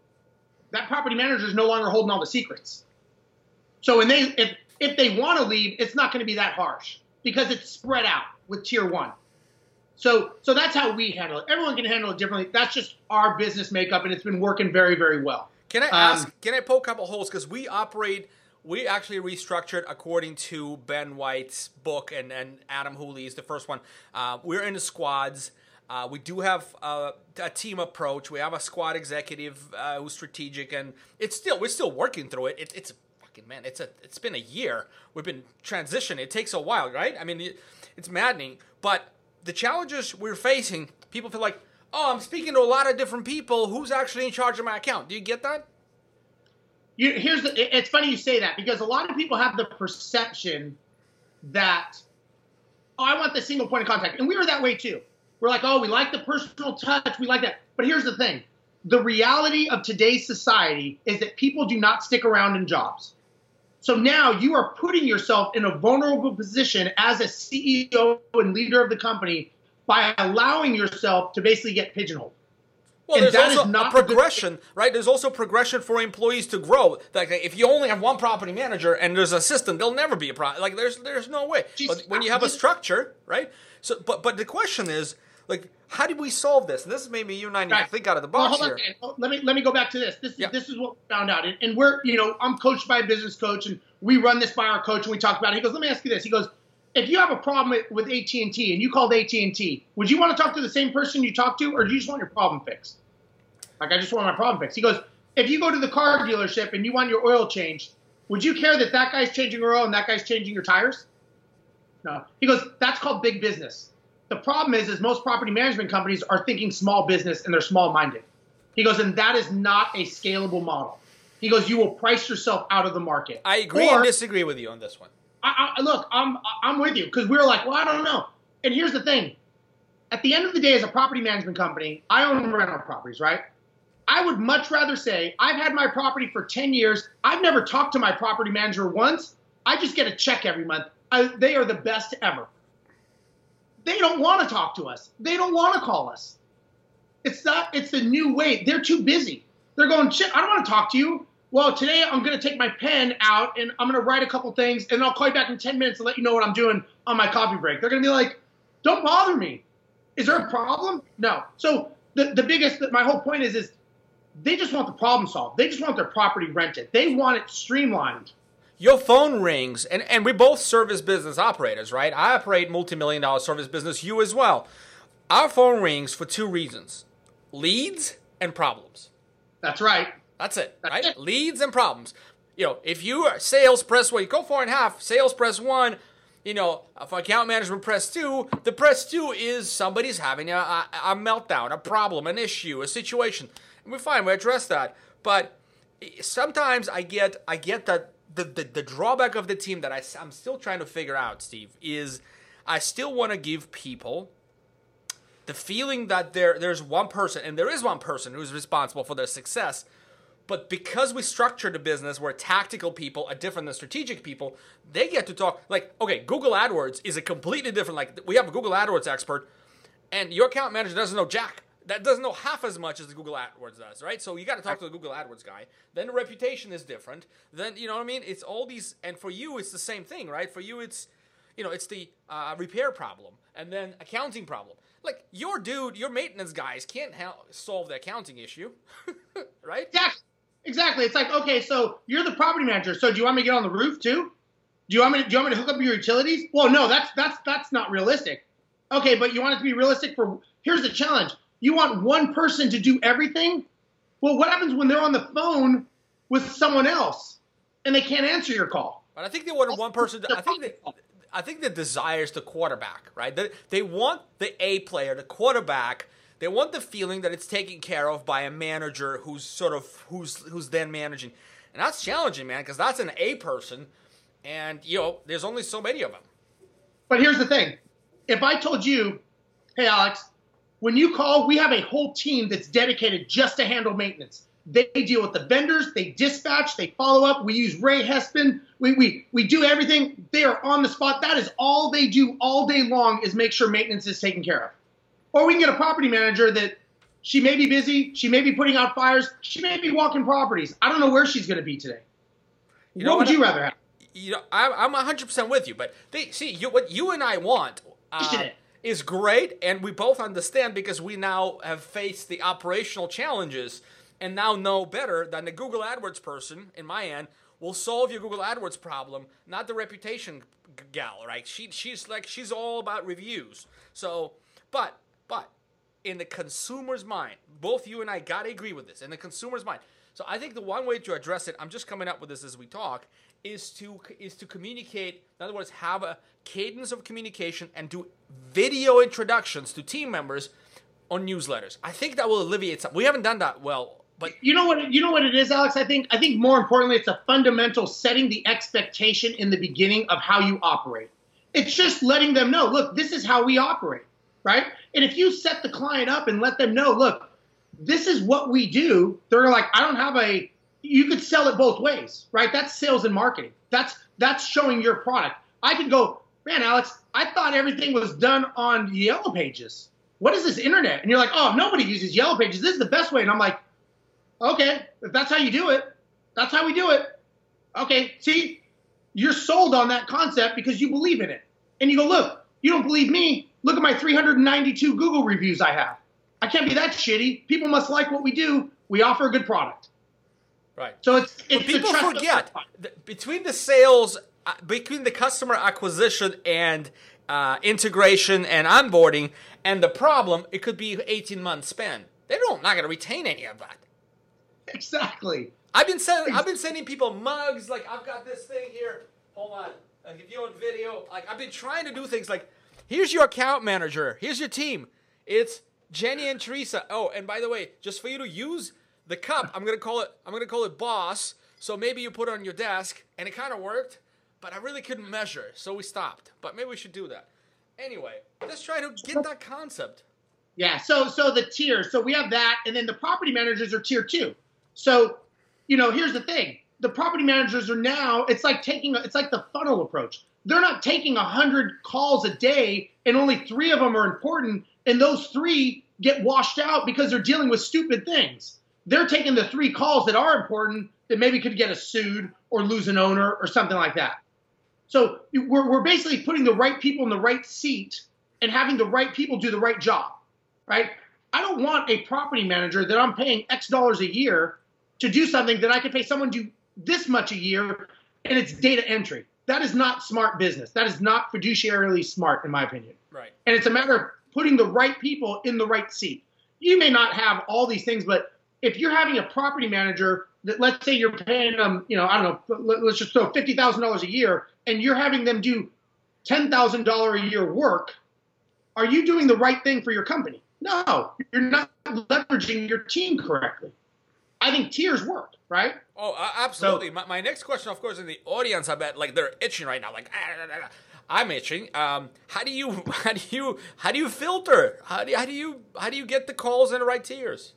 that property manager is no longer holding all the secrets. So when they if if they want to leave, it's not going to be that harsh because it's spread out with tier one. So so that's how we handle it. Everyone can handle it differently. That's just our business makeup, and it's been working very very well. Can I ask? Um, can I poke a couple holes because we operate we actually restructured according to Ben White's book and, and Adam Hooley's the first one. Uh, we're in the squads. Uh, we do have a, a, team approach. We have a squad executive uh, who's strategic, and it's still we're still working through it. it. It's fucking man. It's a it's been a year. We've been transitioning. It takes a while, right? I mean, it's maddening. But the challenges we're facing, people feel like, oh, I'm speaking to a lot of different people. Who's actually in charge of my account? Do you get that? You, here's the, it's funny you say that because a lot of people have the perception that oh i want the single point of contact. And we were that way too. We're like oh we like the personal touch we like that. But here's the thing. The reality of today's society is that people do not stick around in jobs. So now you are putting yourself in a vulnerable position as a CEO and leader of the company by allowing yourself to basically get pigeonholed. Well, and there's also a progression, right? There's also progression for employees to grow. Like if you only have one property manager and there's an assistant, there'll never be a problem. Like there's there's no way. Jeez, but when you have a structure, right? So, but but the question is, like, how did we solve this? And this is maybe you and I need right. to think out of the box well, here. On. Let me let me go back to this. This is yeah. this is what we found out, and, and we're you know I'm coached by a business coach, and we run this by our coach, and we talk about it. He goes, let me ask you this. He goes, if you have a problem with AT and you called AT and T, would you want to talk to the same person you talked to, or do you just want your problem fixed? Like I just want my problem fixed. He goes, if you go to the car dealership and you want your oil changed, would you care that that guy's changing your oil and that guy's changing your tires? No. He goes, that's called big business. The problem is, is most property management companies are thinking small business and they're small minded. He goes, and that is not a scalable model. He goes, you will price yourself out of the market. I agree or, and disagree with you on this one. I, I, look, I'm I'm with you because we are like, well, I don't know. And here's the thing: at the end of the day, as a property management company, I own rental properties, right? I would much rather say I've had my property for 10 years. I've never talked to my property manager once. I just get a check every month. I, they are the best ever. They don't want to talk to us. They don't want to call us. It's not. It's the new way. They're too busy. They're going. I don't want to talk to you. Well, today I'm going to take my pen out and I'm going to write a couple things, and I'll call you back in 10 minutes to let you know what I'm doing on my coffee break. They're going to be like, don't bother me. Is there a problem? No. So the the biggest. My whole point is is they just want the problem solved. They just want their property rented. They want it streamlined. Your phone rings, and, and we both service business operators, right? I operate multi-million dollar service business, you as well. Our phone rings for two reasons leads and problems. That's right. That's it, That's right? It. Leads and problems. You know, if you are sales press one, you go four and a half, sales press one, you know, for account management press two, the press two is somebody's having a, a, a meltdown, a problem, an issue, a situation we're fine. We address that. But sometimes I get I get that the, the, the drawback of the team that I, I'm still trying to figure out, Steve, is I still want to give people the feeling that there there's one person, and there is one person who's responsible for their success. But because we structure the business where tactical people are different than strategic people, they get to talk. Like, okay, Google AdWords is a completely different. Like, we have a Google AdWords expert, and your account manager doesn't know Jack that doesn't know half as much as the Google AdWords does, right? So you got to talk to the Google AdWords guy. Then the reputation is different. Then you know what I mean? It's all these, and for you, it's the same thing, right? For you, it's you know, it's the uh, repair problem and then accounting problem. Like your dude, your maintenance guys can't solve the accounting issue, right? Yeah, exactly. It's like okay, so you're the property manager. So do you want me to get on the roof too? Do you want me to, do you want me to hook up your utilities? Well, no, that's that's that's not realistic. Okay, but you want it to be realistic for here's the challenge you want one person to do everything? Well, what happens when they're on the phone with someone else and they can't answer your call? But I think they want one person. To, I think they, I think the desire is the quarterback, right? They, they want the A player, the quarterback. They want the feeling that it's taken care of by a manager who's sort of who's who's then managing, and that's challenging, man, because that's an A person, and you know there's only so many of them. But here's the thing: if I told you, "Hey, Alex, when you call, we have a whole team that's dedicated just to handle maintenance. They deal with the vendors, they dispatch, they follow up. We use Ray Hespen. We, we, we do everything. They are on the spot. That is all they do all day long is make sure maintenance is taken care of. Or we can get a property manager that she may be busy, she may be putting out fires, she may be walking properties. I don't know where she's going to be today. You what would you rather have? You know, I'm 100% with you, but they see you, what you and I want. Uh, is great, and we both understand because we now have faced the operational challenges and now know better than the Google AdWords person in my end will solve your Google AdWords problem, not the reputation gal, right? She she's like she's all about reviews. So, but but in the consumer's mind, both you and I got to agree with this. In the consumer's mind. So I think the one way to address it, I'm just coming up with this as we talk, is to is to communicate. In other words, have a cadence of communication and do video introductions to team members on newsletters. I think that will alleviate some. We haven't done that well, but you know what you know what it is, Alex. I think I think more importantly, it's a fundamental setting the expectation in the beginning of how you operate. It's just letting them know, look, this is how we operate, right? And if you set the client up and let them know, look, this is what we do, they're like, I don't have a you could sell it both ways, right? That's sales and marketing. That's that's showing your product. I could go, man, Alex, I thought everything was done on Yellow Pages. What is this internet? And you're like, oh, nobody uses Yellow Pages. This is the best way. And I'm like, okay, if that's how you do it, that's how we do it. Okay, see, you're sold on that concept because you believe in it. And you go, look, you don't believe me? Look at my 392 Google reviews I have. I can't be that shitty. People must like what we do. We offer a good product. Right. So it's, it's but people forget the, between the sales, uh, between the customer acquisition and uh, integration and onboarding, and the problem, it could be 18 months span. They don't not going to retain any of that. Exactly. I've been sending I've been sending people mugs like I've got this thing here. Hold on. Like if you on video, like I've been trying to do things like here's your account manager, here's your team. It's Jenny and Teresa. Oh, and by the way, just for you to use the cup, I'm gonna call it I'm gonna call it boss. So maybe you put it on your desk, and it kind of worked, but I really couldn't measure, so we stopped. But maybe we should do that. Anyway, let's try to get that concept. Yeah. So so the tiers. So we have that, and then the property managers are tier two. So, you know, here's the thing: the property managers are now. It's like taking. It's like the funnel approach. They're not taking a hundred calls a day, and only three of them are important, and those three get washed out because they're dealing with stupid things. They're taking the three calls that are important that maybe could get us sued or lose an owner or something like that. So we're, we're basically putting the right people in the right seat and having the right people do the right job, right? I don't want a property manager that I'm paying X dollars a year to do something that I could pay someone to this much a year and it's data entry. That is not smart business. That is not fiduciarily smart, in my opinion. Right. And it's a matter of putting the right people in the right seat. You may not have all these things, but if you're having a property manager that, let's say you're paying them, you know, I don't know, let's just throw fifty thousand dollars a year, and you're having them do ten thousand dollar a year work, are you doing the right thing for your company? No, you're not leveraging your team correctly. I think tiers work, right? Oh, uh, absolutely. So, my, my next question, of course, in the audience, I bet like they're itching right now. Like, ah, ah, ah, I'm itching. Um, how do you, how do you, how do you filter? How do, how do you, how do you get the calls in the right tiers?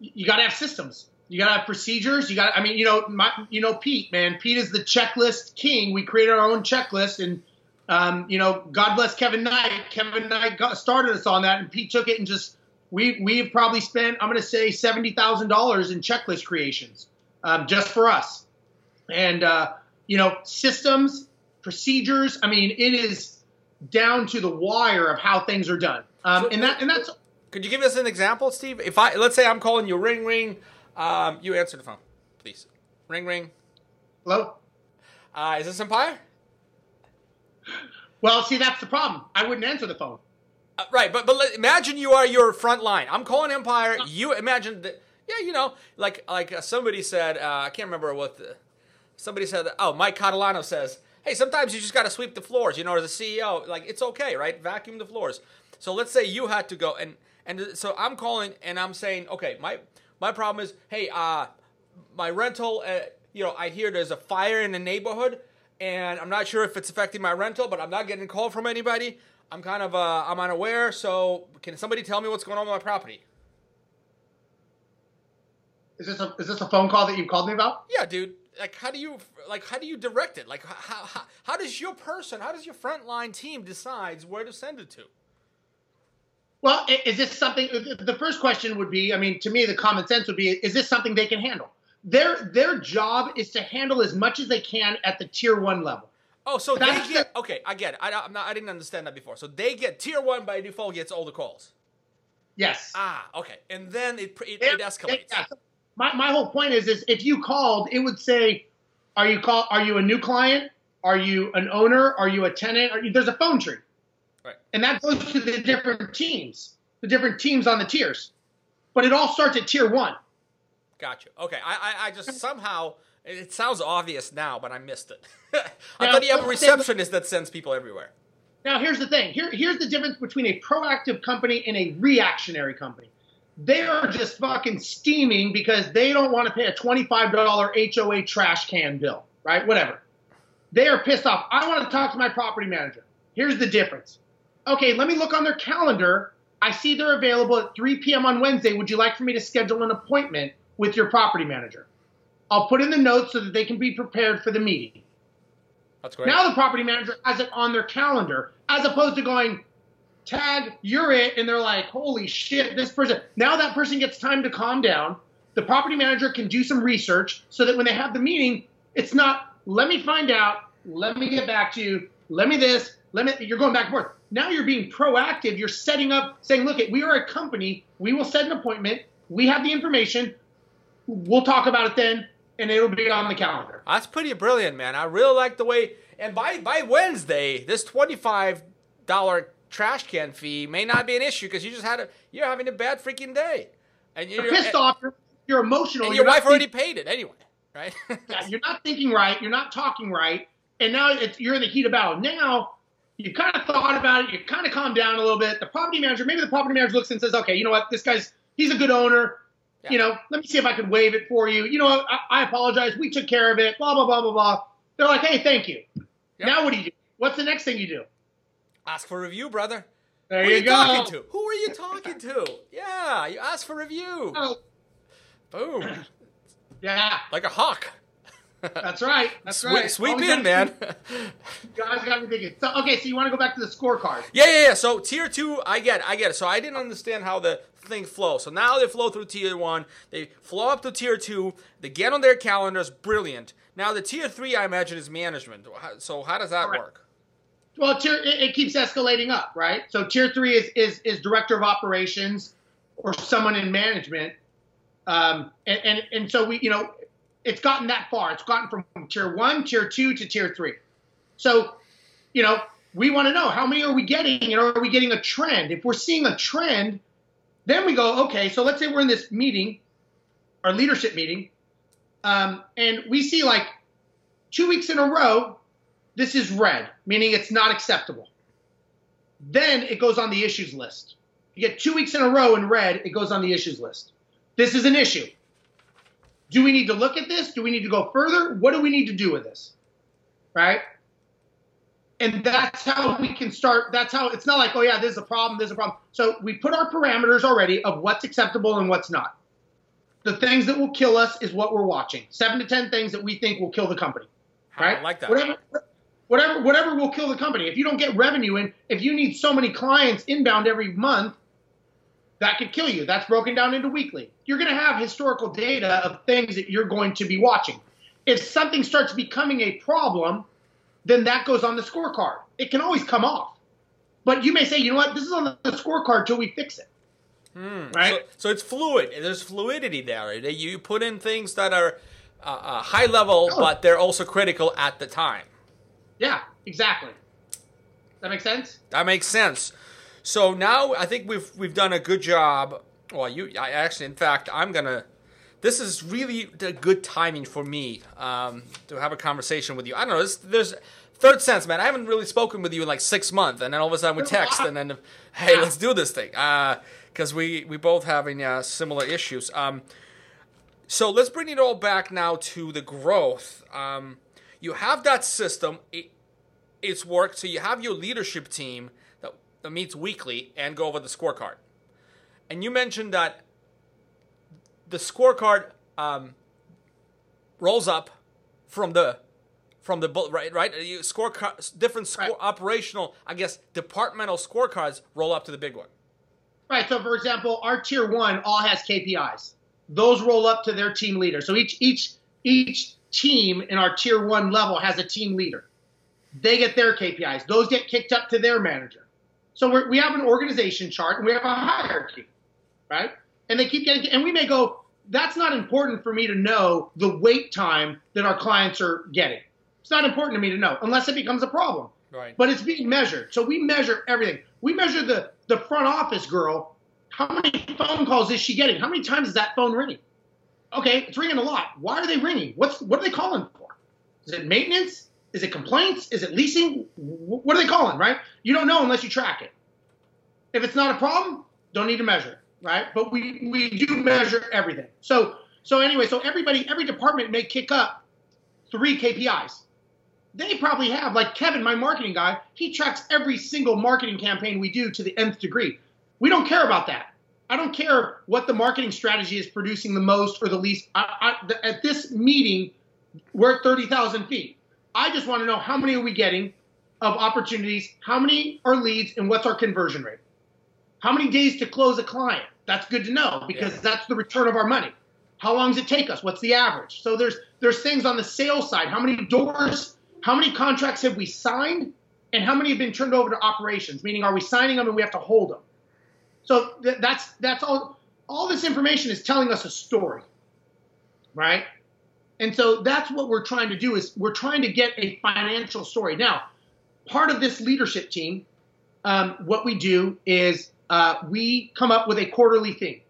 You got to have systems. You got to have procedures. You got, I mean, you know, my, you know, Pete, man, Pete is the checklist king. We created our own checklist, and um, you know, God bless Kevin Knight. Kevin Knight got, started us on that, and Pete took it and just we we've probably spent I'm going to say seventy thousand dollars in checklist creations um, just for us, and uh, you know, systems, procedures. I mean, it is down to the wire of how things are done, um, so, and that and that's. Could you give us an example, Steve? If I let's say I'm calling you, ring ring, um, you answer the phone, please. Ring ring. Hello. Uh, is this Empire? Well, see, that's the problem. I wouldn't answer the phone. Uh, right, but but let, imagine you are your front line. I'm calling Empire. You imagine that. Yeah, you know, like like uh, somebody said. Uh, I can't remember what the, somebody said. Oh, Mike Catalano says, "Hey, sometimes you just got to sweep the floors." You know, as a CEO, like it's okay, right? Vacuum the floors. So let's say you had to go and and so I'm calling and I'm saying, okay, my my problem is, hey, uh, my rental. Uh, you know, I hear there's a fire in the neighborhood and I'm not sure if it's affecting my rental, but I'm not getting a call from anybody. I'm kind of uh, I'm unaware. So can somebody tell me what's going on with my property? Is this a is this a phone call that you called me about? Yeah, dude. Like, how do you like how do you direct it? Like, how how, how does your person, how does your frontline team decides where to send it to? Well, is this something? The first question would be, I mean, to me, the common sense would be, is this something they can handle? their their job is to handle as much as they can at the tier one level. Oh, so That's they get the, okay. I get it. I, I'm not, I didn't understand that before. So they get tier one by default gets all the calls. Yes. Ah, okay. And then it it, it escalates. Yeah. My my whole point is is if you called, it would say, "Are you call? Are you a new client? Are you an owner? Are you a tenant? You, there's a phone tree." Right. And that goes to the different teams, the different teams on the tiers. But it all starts at tier one. Gotcha. Okay. I, I, I just somehow it sounds obvious now, but I missed it. I now, thought you have a receptionist that sends people everywhere. Now here's the thing. Here, here's the difference between a proactive company and a reactionary company. They are just fucking steaming because they don't want to pay a $25 HOA trash can bill, right? Whatever. They are pissed off. I want to talk to my property manager. Here's the difference. Okay, let me look on their calendar. I see they're available at 3 p.m. on Wednesday. Would you like for me to schedule an appointment? with your property manager. I'll put in the notes so that they can be prepared for the meeting. That's great. Now the property manager has it on their calendar as opposed to going, tag, you're it. And they're like, holy shit, this person. Now that person gets time to calm down. The property manager can do some research so that when they have the meeting, it's not, let me find out, let me get back to you, let me this, let me, you're going back and forth. Now you're being proactive. You're setting up, saying, look, we are a company. We will set an appointment. We have the information. We'll talk about it then, and it'll be on the calendar. That's pretty brilliant, man. I really like the way. And by by Wednesday, this twenty five dollar trash can fee may not be an issue because you just had a you're having a bad freaking day, and you're, You're pissed off. You're, you're emotional. and you're your wife already thinking- paid it anyway, right? yeah, you're not thinking right. You're not talking right. And now it's, you're in the heat of battle. Now you've kind of thought about it. You've kind of calmed down a little bit. The property manager, maybe the property manager looks and says, okay, you know what? This guy's, he's a good owner. Yeah. You know, let me see if I can waive it for you. You know. I, I apologize. We took care of it. Blah, blah, blah, blah, blah. They're like, hey, thank you. Yep. Now what do you do? What's the next thing you do? ask for review, brother. There Who are you you go. talking to? Who are you talking to? Yeah, you ask for review. Oh, Boom, yeah, like a hawk. That's right. That's Sweep, right. sweep in, man. You guys got me thinking. So, okay, so you want to go back to the scorecard. Yeah, yeah, yeah. So tier two, I get, it, I get it. So I didn't understand how the thing flows. So now they flow through tier one, they flow up to tier two, they get on their calendars, brilliant. Now the tier three, I imagine, is management. So how does that Correct. work? Well, tier it, it keeps escalating up, right? So tier three is is is director of operations or someone in management, um, and, and and so we, you know, it's gotten that far. It's gotten from tier one, tier two to tier three. So, you know, we want to know how many are we getting, and are we getting a trend? If we're seeing a trend, then we go, okay. So let's say we're in this meeting, our leadership meeting, um, and we see like two weeks in a row this is red, meaning it's not acceptable. Then it goes on the issues list. You get two weeks in a row in red, it goes on the issues list. This is an issue. Do we need to look at this? Do we need to go further? What do we need to do with this? Right? And that's how we can start. That's how it's not like, oh, yeah, this is a problem, this is a problem. So we put our parameters already of what's acceptable and what's not. The things that will kill us is what we're watching. Seven to 10 things that we think will kill the company right? I like that. Whatever, whatever, whatever will kill the company. If you don't get revenue in, if you need so many clients inbound every month, that could kill you. That's broken down into weekly. You're going to have historical data of things that you're going to be watching. If something starts becoming a problem, then that goes on the scorecard. It can always come off. But you may say, you know what, this is on the scorecard till we fix it. Hmm. Right? So, so it's fluid. There's fluidity there. You put in things that are uh, uh, high level, Oh. but they're also critical at the time. Yeah, exactly. That makes sense? That makes sense. So now I think we've we've done a good job. Well, you I actually, in fact, I'm gonna. This is really the good timing for me um, to have a conversation with you. I don't know. This, there's third sense, man. I haven't really spoken with you in like six months, and then all of a sudden we text, and then hey, let's do this thing because we we both having uh, similar issues. Um, so let's bring it all back now to the growth. Um, you have that system. It, it's worked. So you have your leadership team that meets weekly and go over the scorecard. And you mentioned that the scorecard um, rolls up from the from the right right you score different score Right. operational I guess departmental scorecards roll up to the big one. Right. So, for example, our tier one all has KPIs. Those roll up to their team leader. So each each each team in our tier one level has a team leader. They get their KPIs. Those get kicked up to their manager. So we're, we have an organization chart and we have a hierarchy, right? And they keep getting. And we may go. That's not important for me to know the wait time that our clients are getting. It's not important to me to know unless it becomes a problem Right. but it's being measured. So we measure everything. We measure the the front office girl. How many phone calls is she getting? How many times is that phone ringing? Okay, it's ringing a lot. Why are they ringing? What's what are they calling for? Is it maintenance? Is it complaints? Is it leasing? What are they calling? Right? You don't know unless you track it. If it's not a problem, don't need to measure it, right? But we we do measure everything. So so anyway, so everybody every department may kick up three KPIs they probably have like kevin my marketing guy he tracks every single marketing campaign we do to the nth degree we don't care about that I don't care what the marketing strategy is producing the most or the least. I, I, at this meeting, we're at 30,000 feet. I just want to know how many are we getting of opportunities, how many are leads, and what's our conversion rate? How many days to close a client? That's good to know because yeah. that's the return of our money. How long does it take us? What's the average? So there's there's things on the sales side. How many doors? How many contracts have we signed? And how many have been turned over to operations? Meaning, are we signing them and we have to hold them? So th- that's that's all. All this information is telling us a story, right? And so that's what we're trying to do is we're trying to get a financial story. Now, part of this leadership team, um, what we do is uh, we come up with a quarterly theme.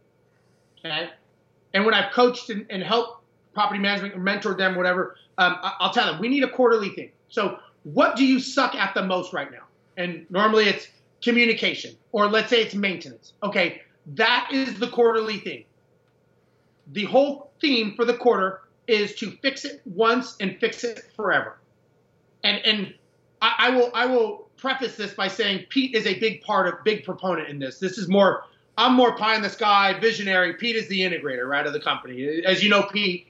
Okay, and when I've coached and, and helped property management or mentored them, whatever, um, I'll tell them we need a quarterly theme. So, what do you suck at the most right now? And normally it's communication, or let's say it's maintenance. Okay, that is the quarterly theme. The whole theme for the quarter is to fix it once and fix it forever. And and I, I will I will preface this by saying Pete is a big part of big proponent in this. This is more I'm more pie in the sky, visionary. Pete is the integrator, right, of the company. As you know, Pete,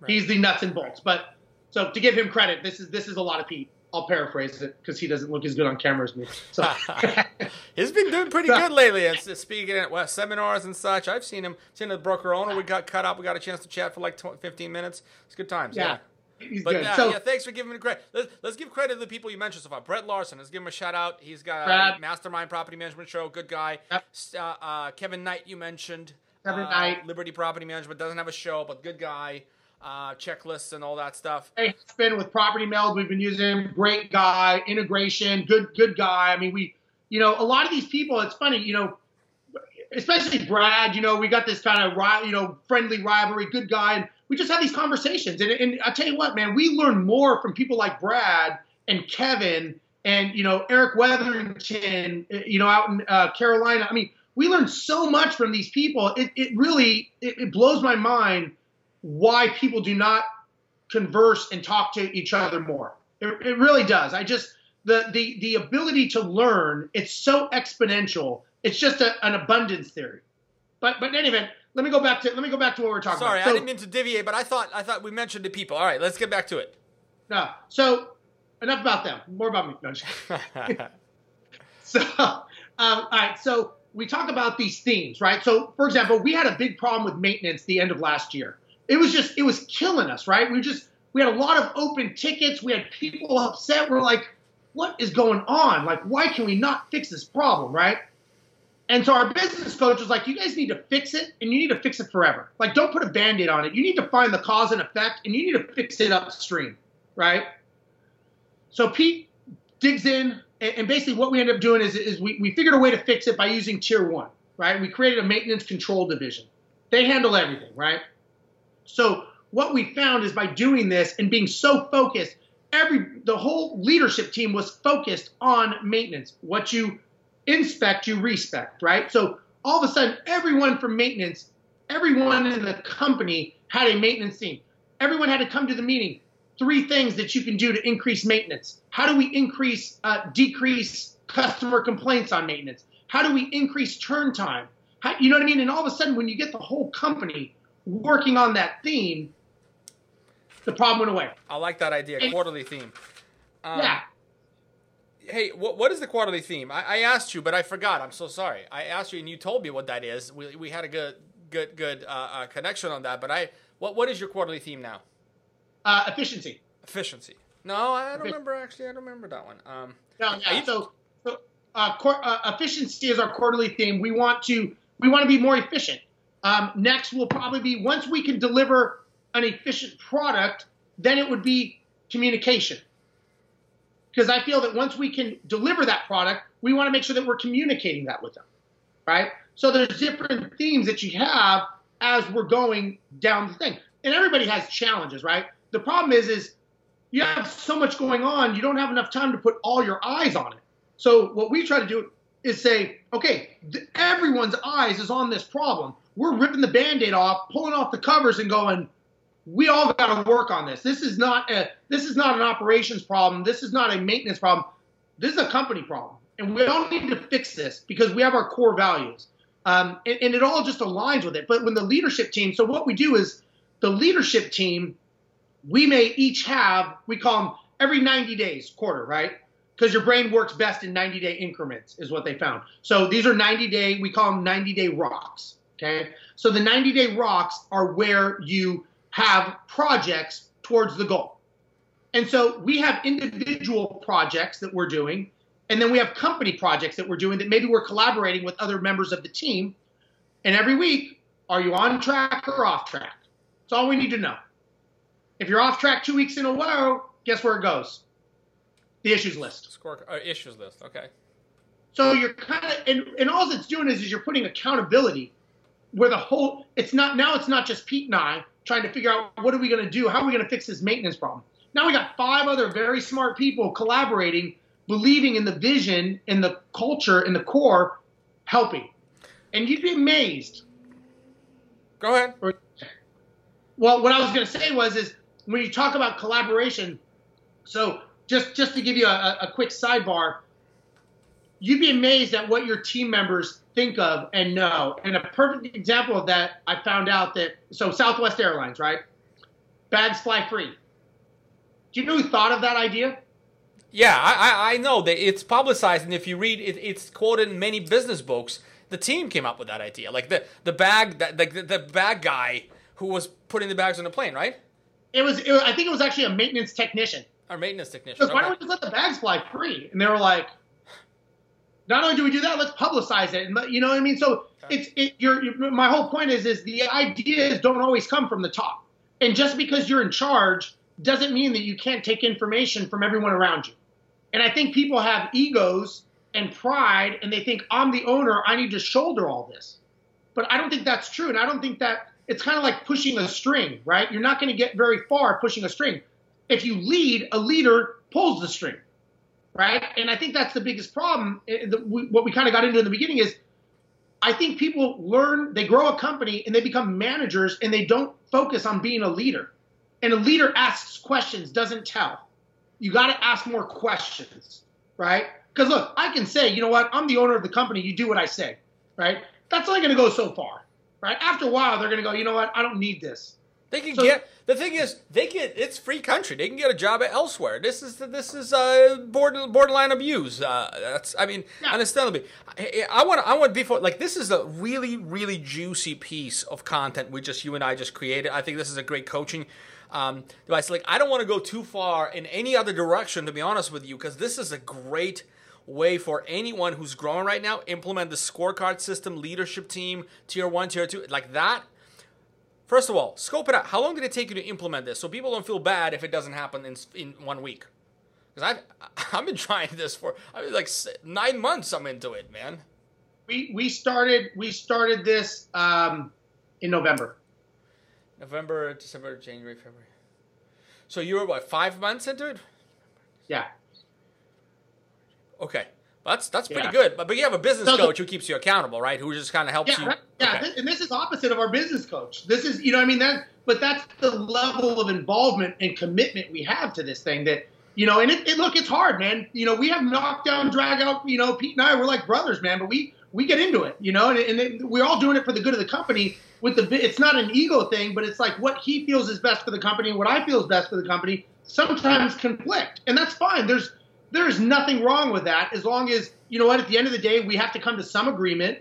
right. he's the nuts and bolts. But so to give him credit, this is this is a lot of Pete. I'll paraphrase it because he doesn't look as good on camera as me. So he's been doing pretty good lately. It's speaking at well, seminars and such. I've seen him. Seen the broker owner. We got cut up. We got a chance to chat for like 20, 15 minutes. It's good times. Yeah. yeah. He's but good. Uh, so, yeah, thanks for giving me credit. Let's, let's, give credit to the people you mentioned so far. Brad Larsen, let's give him a shout out. He's got a Mastermind Property Management Show, good guy. Yep. Uh, uh, Kevin Knight, you mentioned. Kevin uh, Knight. Liberty Property Management doesn't have a show, but good guy. Uh, checklists and all that stuff. Hey, it's been with Property Meld. We've been using him. Great guy. Integration. Good, good guy. I mean, we, you know, a lot of these people. It's funny, you know, especially Brad. You know, we got this kind of, you know, friendly rivalry. Good guy. And, we just have these conversations. And, and I tell you what, man, we learn more from people like Brad and Kevin and you know Eric Weatherington, you know, out in uh, Carolina. I mean, we learn so much from these people. It, it really it, it blows my mind why people do not converse and talk to each other more. It, it really does. I just the the the ability to learn. It's so exponential. It's just a, an abundance theory. But but in any event, let me go back to let me go back to what we are talking Sorry, about. Sorry, I didn't mean to deviate, but I thought I thought we mentioned the people. All right, let's get back to it. No, so enough about them. More about me. No, so, um, all right. So we talk about these themes, right? So, for example, we had a big problem with maintenance the end of last year. It was just it was killing us, right? We just we had a lot of open tickets. We had people upset. We're like, what is going on? Like, why can we not fix this problem, right? And so our business coach was like, you guys need to fix it and you need to fix it forever. Like, don't put a band aid on it. You need to find the cause and effect and you need to fix it upstream, right? So Pete digs in, and basically what we ended up doing is, is we, we figured a way to fix it by using tier one, right? We created a maintenance control division. They handle everything, right? So what we found is by doing this and being so focused, every the whole leadership team was focused on maintenance. What you inspect, you respect, right? So all of a sudden, everyone from maintenance, everyone in the company had a maintenance team. Everyone had to come to the meeting. Three things that you can do to increase maintenance. How do we increase, uh, decrease customer complaints on maintenance? How do we increase turn time? How, you know what I mean? And all of a sudden, when you get the whole company working on that theme, the problem went away. I like that idea, and, quarterly theme. Um, yeah, hey, what, what is the quarterly theme? I, I, asked you, but I forgot. I'm so sorry. I asked you, and you told me what that is. We, we had a good good good uh, uh, connection on that. But I, what what is your quarterly theme now? Uh, efficiency. Efficiency. No, I don't remember actually. I don't remember that one. Um, no, yeah. You, so, so uh, cor- uh, efficiency is our quarterly theme. We want to we want to be more efficient. Um, next will probably be once we can deliver an efficient product, then it would be communication because I feel that once we can deliver that product, we want to make sure that we're communicating that with them, right? So there's different themes that you have as we're going down the thing, and everybody has challenges, right? The problem is, is you have so much going on, you don't have enough time to put all your eyes on it. So what we try to do is say, okay, everyone's eyes is on this problem. We're ripping the band-aid off, pulling off the covers, and going, we all got to work on this. This is not a this is not an operations problem. This is not a maintenance problem. This is a company problem, and we all need to fix this because we have our core values. Um, and, and it all just aligns with it. But when the leadership team, so what we do is the leadership team, we may each have, we call them every 90 days, quarter, right? Because your brain works best in 90 day increments, is what they found. So these are 90 day, we call them 90 day rocks. Okay. So the 90 day rocks are where you have projects towards the goal. And so we have individual projects that we're doing, and then we have company projects that we're doing that maybe we're collaborating with other members of the team. And every week, are you on track or off track? That's all we need to know. If you're off track two weeks in a row, guess where it goes? The issues list. Score uh, issues list. Okay. So you're kind of, and, and all it's doing is, is you're putting accountability where the whole, it's not, now it's not just Pete and I trying to figure out what are we going to do? How are we going to fix this maintenance problem? Now we got five other very smart people collaborating, believing in the vision, in the culture, in the core, helping. And you'd be amazed. Go ahead. Well, what I was going to say was, is when you talk about collaboration, so just just to give you a, a quick sidebar, you'd be amazed at what your team members think of and know. And a perfect example of that, I found out that so Southwest Airlines, right? Bags fly free. Do you know who thought of that idea? Yeah, I, I know that it's publicized, and if you read it, it's quoted in many business books. The team came up with that idea, like the the bag, that like the, the bag guy who was putting the bags on the plane, right? It was, it was, I think it was actually a maintenance technician. Our maintenance technician. Because why don't we just let the bags fly free? And they were like, not only do we do that, let's publicize it. And you know what I mean? So okay. it's it. Your, my whole point is is the ideas don't always come from the top. And just because you're in charge doesn't mean that you can't take information from everyone around you. And I think people have egos and pride, and they think I'm the owner. I need to shoulder all this. But I don't think that's true, and I don't think that it's kind of like pushing a string, right? You're not going to get very far pushing a string. If you lead, a leader pulls the string, right? And I think that's the biggest problem. Eh, what we kind of got into in the beginning is I think people learn, they grow a company and they become managers and they don't focus on being a leader. And a leader asks questions, doesn't tell. You got to ask more questions, right? Because look, I can say, you know what, I'm the owner of the company, you do what I say, right? That's only going to go so far right? After a while, they're going to go, you know what? I don't need this. They can so, get the thing is they get it's free country. They can get a job elsewhere. This is this is uh, border, borderline abuse. Uh, that's I mean yeah. understandably. I, I want I want before like this is a really really juicy piece of content we just you and I just created. I think this is a great coaching um, device. Like I don't want to go too far in any other direction to be honest with you because this is a great way for anyone who's growing right now implement the scorecard system, leadership team, tier one, tier two, like that. First of all, scope it out. How long did it take you to implement this so people don't feel bad if it doesn't happen in, in one week? Because I've, I've been trying this for I mean, like nine months I'm into it, man. We, we started we started this um, in November. November, December, January, February. So you were what five months into it? Yeah. Okay. That's that's pretty yeah. good, but but you have a business so coach who keeps you accountable, right? Who just kind of helps yeah, you. Yeah, okay. and this is opposite of our business coach. This is, you know, I mean that, but that's the level of involvement and commitment we have to this thing. That you know, and it, it look, it's hard, man. You know, we have knockdown, drag out. You know, Pete and I, we're like brothers, man. But we we get into it, you know, and, and it, we're all doing it for the good of the company. With the, it's not an ego thing, but it's like what he feels is best for the company and what I feel is best for the company sometimes conflict, and that's fine. There's there is nothing wrong with that as long as, you know what, at the end of the day, we have to come to some agreement.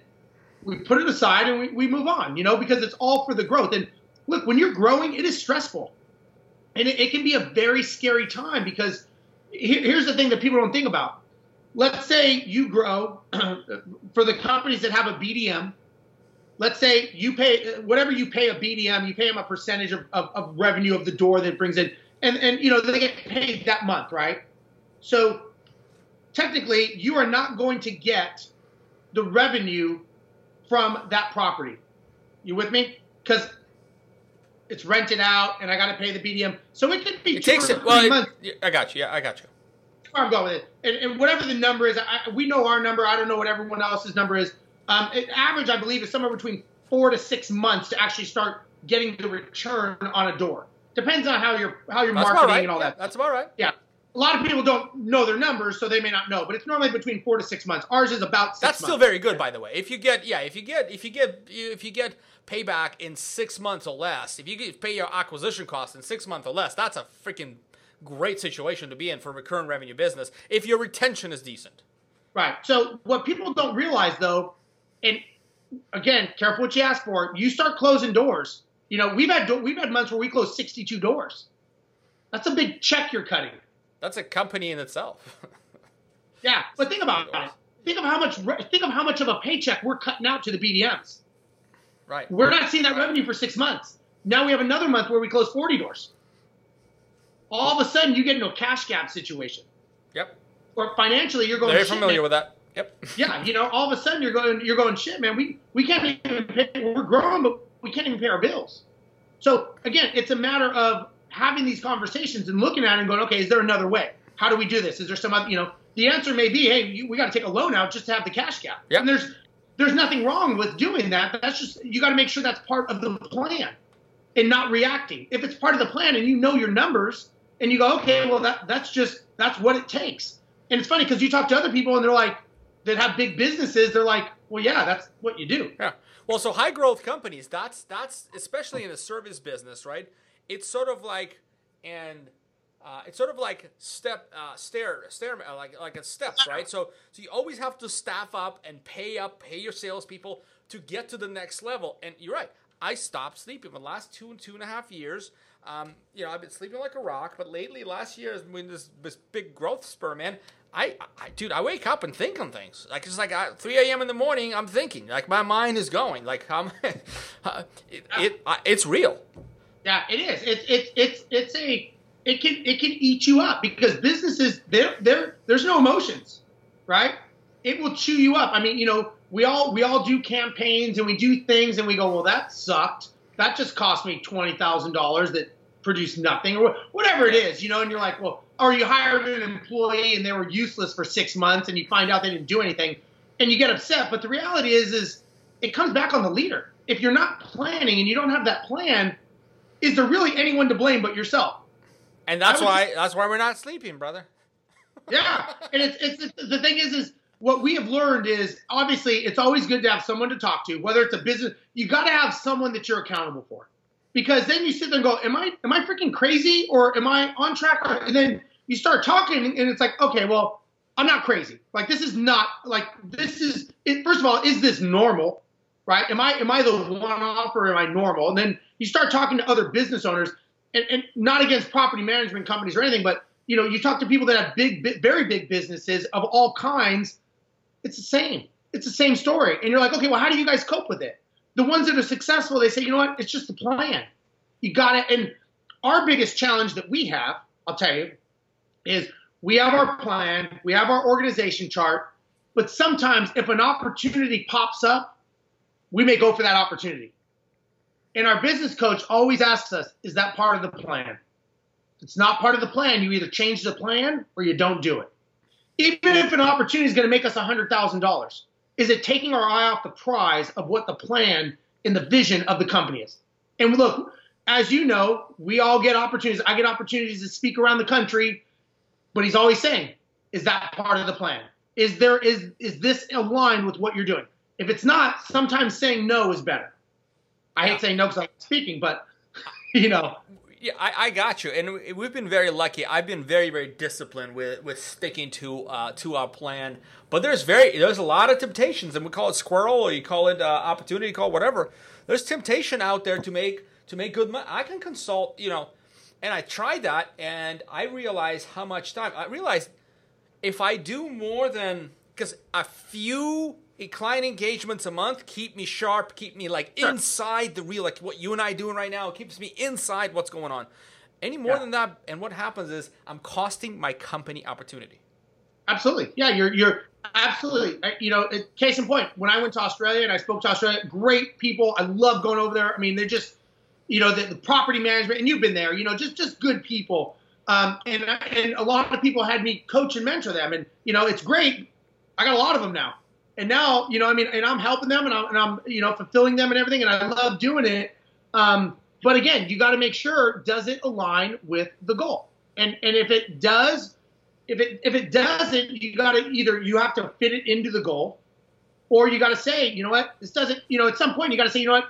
We put it aside and we, we move on, you know, because it's all for the growth. And look, when you're growing, it is stressful. And it, it can be a very scary time because here, here's the thing that people don't think about. Let's say you grow for the companies that have a BDM. Let's say you pay whatever you pay a BDM, you pay them a percentage of, of, of revenue of the door that brings in, and and you know they get paid that month, right? So technically, you are not going to get the revenue from that property. You with me? Because it's rented out, and I got to pay the BDM. So it could be it takes it, well. It, I got you. Yeah, I got you. I'm going with it, and, and whatever the number is, I, we know our number. I don't know what everyone else's number is. Um, it, average, I believe, is somewhere between four to six months to actually start getting the return on a door. Depends on how you're how you're marketing right. and all yeah, that. That's about right. Yeah a lot of people don't know their numbers, so they may not know. But it's normally between four to six months. Ours is about. Six That's months. still very good, by the way. If you get, yeah, if you get, if you get, if you get payback in six months or less, if you get, pay your acquisition cost in six months or less, that's a freaking great situation to be in for recurring revenue business. If your retention is decent. Right. So what people don't realize though, and again, careful what you ask for. You start closing doors. You know, we've had we've had months where we closed 62 doors. That's a big check you're cutting. That's a company in itself. yeah, but think about it. Think of how much think of how much of a paycheck we're cutting out to the BDMs. Right. We're not seeing that revenue for six months. Now we have another month where we close 40 doors. All of a sudden, you get into a cash gap situation. Yep. Or financially, you're going. Very familiar man. with that. Yep. Yeah, you know, all of a sudden you're going, you're going, shit, man. We we can't even pay. We're growing, but we can't even pay our bills. So again, it's a matter of having these conversations and looking at it and going, okay, is there another way? How do we do this? Is there some other, you know, the answer may be, hey, you, we got to take a loan out just to have the cash gap. Yep. And there's there's nothing wrong with doing that. But that's just you got to make sure that's part of the plan and not reacting. If it's part of the plan and you know your numbers and you go, okay, well that that's just that's what it takes. And it's funny because you talk to other people and they're like that have big businesses. They're like, well, yeah, that's what you do. Yeah. Well, so high growth companies, that's that's especially in the service business, right? It's sort of like and uh, it's sort of like step uh, stair stair uh, like like a steps, right? So so you always have to staff up and pay up, pay your salespeople to get to the next level. And you're right. I stopped sleeping for the last two and two and a half years. Um, you know, I've been sleeping like a rock, but lately, last year, when this this big growth spur, man, I, I, dude, I wake up and think on things. Like it's like I, 3 a.m. in the morning, I'm thinking. Like my mind is going. Like I'm, it, it, it's real. Yeah, it is. It's it's it's it's a it can it can eat you up because businesses there there there's no emotions, right? It will chew you up. I mean, you know, we all we all do campaigns and we do things and we go, well, that sucked. That just cost me twenty thousand dollars that produced nothing or whatever it is, you know. And you're like, well, or you hired an employee and they were useless for six months and you find out they didn't do anything, and you get upset. But the reality is, is it comes back on the leader. If you're not planning and you don't have that plan, is there really anyone to blame but yourself? And that's why just, that's why we're not sleeping, brother. yeah, and it's it's the thing is is what we have learned is obviously it's always good to have someone to talk to, whether it's a business. You got to have someone that you're accountable for, because then you sit there and go, "Am I am I freaking crazy or am I on track?" And then you start talking, and it's like, okay, well, I'm not crazy. Like this is not like this is. It, first of all, is this normal? Right? Am I am I the one off or am I normal? And then you start talking to other business owners and, and not against property management companies or anything, but you know, you talk to people that have big, very big businesses of all kinds. It's the same. It's the same story. And you're like, okay, well, how do you guys cope with it? The ones that are successful, they say, you know what? It's just the plan. You got it. And our biggest challenge that we have, I'll tell you, is we have our plan, we have our organization chart, but sometimes if an opportunity pops up, we may go for that opportunity. And our business coach always asks us, is that part of the plan? If it's not part of the plan, you either change the plan or you don't do it. Even if an opportunity is going to make us $100,000, is it taking our eye off the prize of what the plan and the vision of the company is? And look, as you know, we all get opportunities. I get opportunities to speak around the country, but he's always saying, is that part of the plan? Is there is is this aligned with what you're doing? If it's not, sometimes saying no is better. I yeah. hate saying no because I'm speaking, but you know. Yeah, I, I, got you, and we've been very lucky. I've been very, very disciplined with, with sticking to uh, to our plan. But there's very there's a lot of temptations, and we call it squirrel, or you call it uh, opportunity, call it whatever. There's temptation out there to make to make good money. I can consult, you know, and I tried that, and I realized how much time. I realized if I do more than because a few client engagements a month keep me sharp, keep me like sure. inside the real, like what you and I doing right now. It keeps me inside what's going on. Any more yeah. than that, and what happens is I'm costing my company opportunity. Absolutely, yeah. You're you're absolutely. You know, case in point, when I went to Australia and I spoke to Australia, great people. I love going over there. I mean, they're just, you know, the, the property management, and you've been there. You know, just just good people. Um, and and a lot of people had me coach and mentor them, and you know, it's great. I got a lot of them now. And now, you know, I mean, and I'm helping them and I'm, and I'm you know, fulfilling them and everything. And I love doing it. Um, but again, you got to make sure, does it align with the goal? And, and if it does, if it if it doesn't, you got to either you have to fit it into the goal, or you got to say, you know what, this doesn't. You know, at some point you got to say, you know what,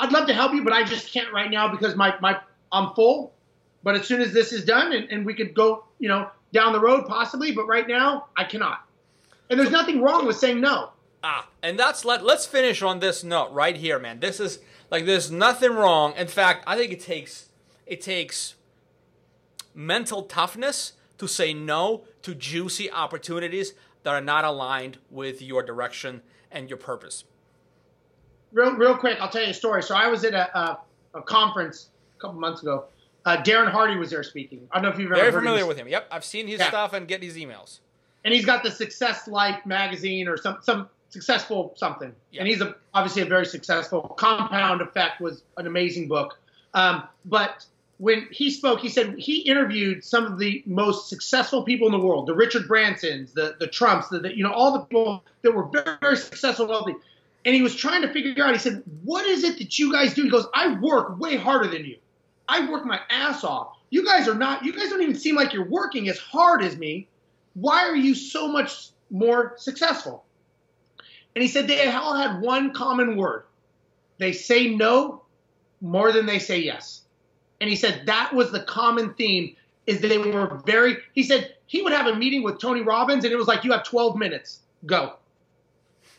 I'd love to help you, but I just can't right now because my my I'm full. But as soon as this is done, and, and we could go, you know, down the road possibly, but right now I cannot. And there's nothing wrong with saying no. Ah, and that's let let's finish on this note right here, man. This is like there's nothing wrong. In fact, I think it takes it takes mental toughness to say no to juicy opportunities that are not aligned with your direction and your purpose. Real, real quick, I'll tell you a story. So I was at a, a, a conference a couple months ago. Uh, Darren Hardy was there speaking. I don't know if you've ever Very familiar of with him. Yep, I've seen his Yeah. stuff and get his emails. And he's got the Success Life magazine or some some successful something. Yeah. And he's a, obviously a very successful. Compound Effect was an amazing book. Um, but when he spoke, he said he interviewed some of the most successful people in the world, the Richard Bransons, the the Trumps, the, the you know all the people that were very, very successful, and wealthy. And he was trying to figure out. He said, "What is it that you guys do?" He goes, "I work way harder than you. I work my ass off. You guys are not. You guys don't even seem like you're working as hard as me. Why are you so much more successful?" And he said they all had one common word. They say no more than they say yes. And he said that was the common theme is they were very he said he would have a meeting with Tony Robbins and it was like you have 12 minutes. Go.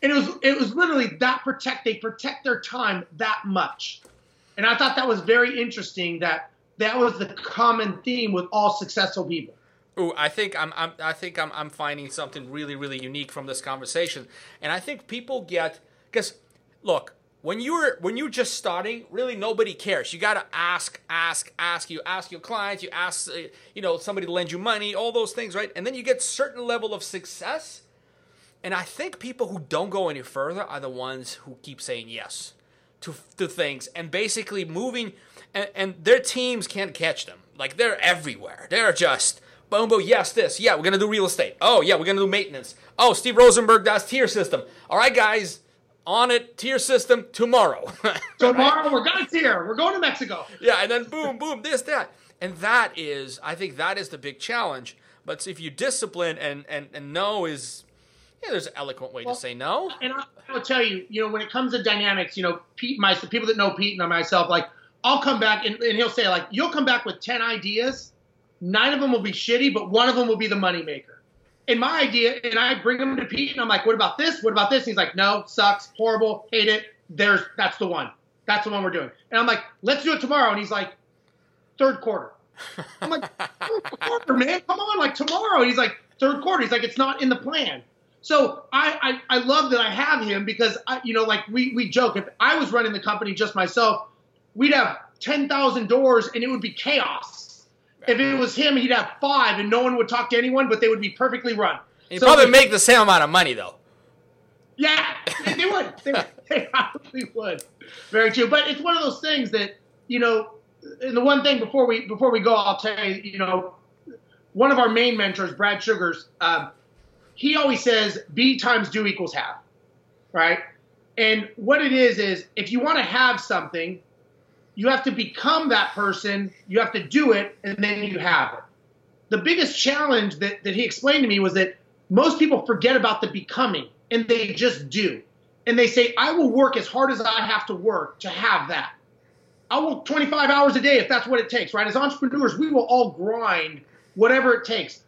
And it was it was literally that protect they protect their time that much. And I thought that was very interesting that that was the common theme with all successful people. Ooh, I think I'm, I'm I think I'm, I'm finding something really really unique from this conversation, and I think people get because look when you're when you're just starting, really nobody cares. You got to ask, ask, ask. You ask your clients, you ask uh, you know somebody to lend you money, all those things, right? And then you get certain level of success, and I think people who don't go any further are the ones who keep saying yes to to things and basically moving, and, and their teams can't catch them. Like they're everywhere. They're just boom, boom. Yes, this. Yeah, we're gonna do real estate. Oh yeah, we're gonna do maintenance. Oh, Steve Rozenberg does tier system. All right, guys, on it. Tier system tomorrow. Tomorrow we're going here. We're going to Mexico. yeah, and then boom, boom, this, that. And that is, I think that is the big challenge. But if you discipline and, and, and no is, yeah, there's an eloquent way to say no. and I, I will tell you, you know, when it comes to dynamics, you know, Pete, my the people that know Pete and myself, like, I'll come back and, and he'll say, like, you'll come back with ten ideas, nine of them will be shitty, but one of them will be the moneymaker. And my idea, and I bring them to Pete, and I'm like, what about this? What about this? And he's like, no, sucks, horrible, hate it. There's that's the one. That's the one we're doing. And I'm like, let's do it tomorrow. And he's like, third quarter. I'm like, third quarter, man, come on, like tomorrow. And he's like, third quarter. He's like, it's not in the plan. So I, I, I love that I have him because I, you know, like we, we joke. If I was running the company just myself, we'd have ten thousand doors and it would be chaos. If it was him, he'd have five and no one would talk to anyone, but they would be perfectly run. You So probably make the same amount of money though. yeah, they, they would. They, they probably would. Very true. But it's one of those things that you know. And the one thing before we before we go, I'll tell you. You know, one of our main mentors, Brad Sugars, um, he always says B times do equals have, right? And what it is is if you want to have something, you have to become that person. You have to do it, and then you have it. The biggest challenge that, that he explained to me was that most people forget about the becoming and they just do. And they say, I will work as hard as I have to work to have that. I will 25 hours a day if that's what it takes, right? As entrepreneurs, we will all grind whatever it takes.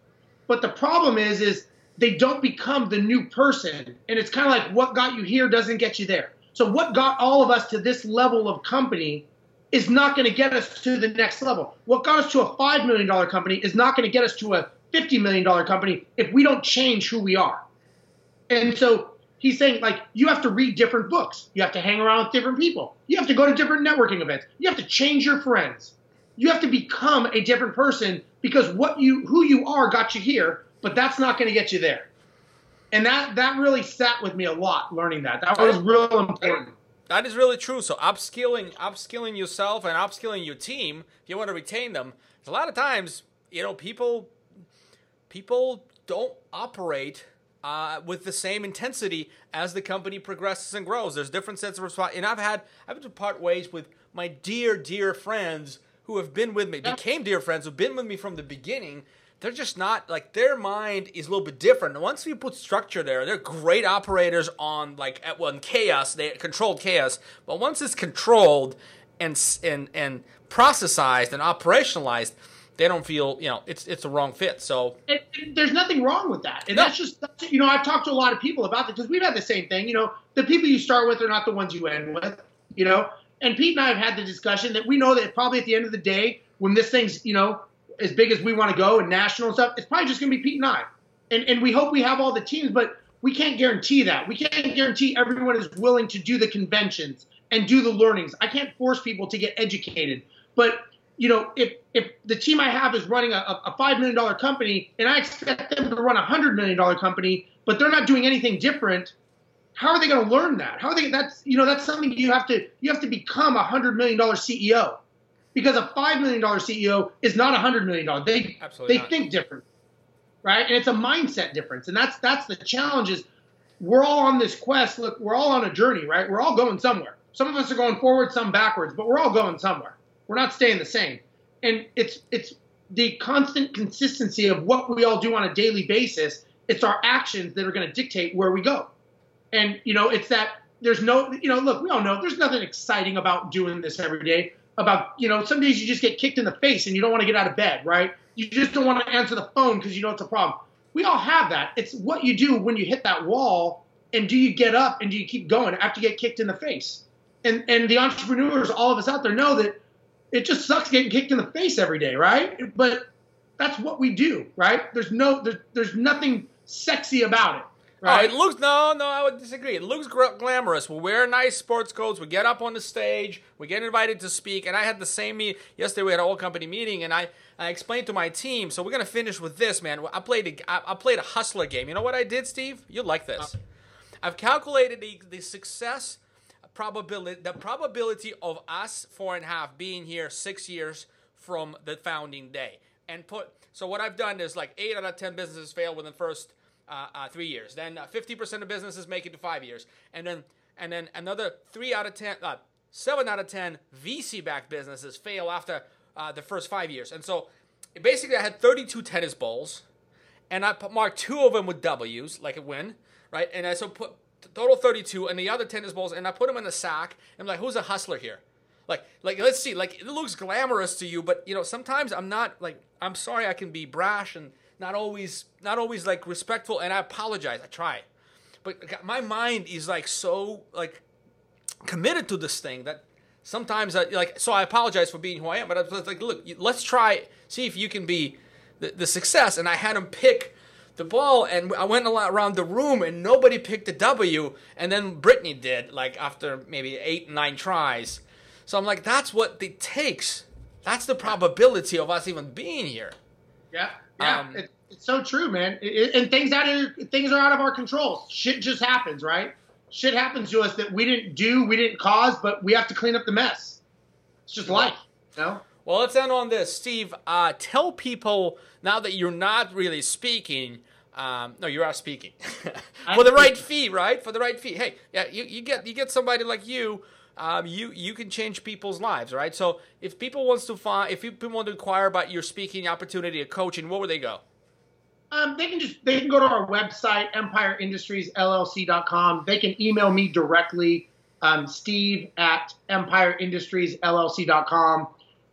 But the problem is, is they don't become the new person. And it's kind of like what got you here doesn't get you there. So what got all of us to this level of company is not going to get us to the next level. What got us to a $5 million company is not going to get us to a $50 million company if we don't change who we are. And so he's saying, like, you have to read different books. You have to hang around with different people. You have to go to different networking events. You have to change your friends. You have to become a different person because what you who you are got you here, but that's not going to get you there. And that that really sat with me a lot learning that. That was real important. That is really true. So upskilling, upskilling yourself and upskilling your team, if you want to retain them. a lot of times, you know, people people don't operate uh, with the same intensity as the company progresses and grows. There's different sets of response, and I've had I've had to part ways with my dear dear friends who have been with me, became dear friends, who've been with me from the beginning. They're just not like their mind is a little bit different. Once we put structure there, they're great operators on like at well, chaos. They controlled chaos, but once it's controlled and and and processized and operationalized, they don't feel you know it's it's a wrong fit. So and, and there's nothing wrong with that, and no. that's just that's, you know I've talked to a lot of people about it because we've had the same thing. You know, the people you start with are not the ones you end with. You know, and Pete and I have had the discussion that we know that probably at the end of the day, when this thing's you know as big as we want to go and national and stuff, it's probably just going to be Pete and I. And, and we hope we have all the teams, but we can't guarantee that. We can't guarantee everyone is willing to do the conventions and do the learnings. I can't force people to get educated. But you know, if if the team I have is running a, a five million dollar company and I expect them to run a hundred million dollar company, but they're not doing anything different, how are they going to learn that? How are they? That's you know, that's something you have to you have to become a hundred million dollar CEO because a five million dollar CEO is not a hundred million dollar. They Absolutely they not. think different, right? And it's a mindset difference, and that's that's the challenge. Is we're all on this quest. Look, we're all on a journey, right? We're all going somewhere. Some of us are going forward, some backwards, but we're all going somewhere. We're not staying the same. And it's it's the constant consistency of what we all do on a daily basis. It's our actions that are going to dictate where we go. And you know, it's that there's no, you know, look, we all know there's nothing exciting about doing this every day about, you know, some days you just get kicked in the face and you don't want to get out of bed, right? You just don't want to answer the phone because you know it's a problem. We all have that. It's what you do when you hit that wall and do you get up and do you keep going after you get kicked in the face? And and the entrepreneurs, all of us out there know that it just sucks getting kicked in the face every day, right? But that's what we do, right? There's no there's, there's nothing sexy about it. Right. Oh, it looks no, no. I would disagree. It looks glamorous. We wear nice sports coats. We get up on the stage. We get invited to speak. And I had the same meet yesterday. We had a whole company meeting, and I, I explained to my team. So we're gonna finish with this, man. I played a, I, I played a hustler game. You know what I did, Steve? You like this? Uh. I've calculated the, the success probability, the probability of us four and a half being here six years from the founding day, and put. So what I've done is like eight out of ten businesses fail within the first uh, uh, three years. Then uh, fifty percent of businesses make it to five years, and then and then another three out of ten, uh, seven out of ten VC-backed businesses fail after uh, the first five years. And so basically, I had thirty-two tennis balls, and I marked two of them with W's, like a win, right? And I so put total thirty-two, and the other tennis balls, and I put them in the sack. And I'm like, who's a hustler here? Like, like let's see. Like it looks glamorous to you, but you know sometimes I'm not. Like I'm sorry, I can be brash and not always not always like respectful and I apologize. I try. But my mind is like so like committed to this thing that sometimes I like so I apologize for being who I am, but I was like, look, let's try see if you can be the, the success and I had him pick the ball and I went around the room and nobody picked the W and then Brittany did like after maybe 8 9 tries. So I'm like that's what it takes. That's the probability of us even being here. Yeah. Yeah, um, it, it's so true, man. It, and things out of things are out of our control. Shit just happens, right? Shit happens to us that we didn't do, we didn't cause, but we have to clean up the mess. It's just life, you know. Well, let's end on this, Steve. Uh, tell people now that you're not really speaking. Um, no, you are speaking for the right fee, right? For the right fee. Hey, yeah, you, you get you get somebody like you um, you you can change people's lives, right? So if people wants to find, if people want to inquire about your speaking opportunity, or coaching, where would they go? Um, they can just they can go to our website empireindustriesllc.com. They can email me directly, um, Steve at empireindustriesllc.com.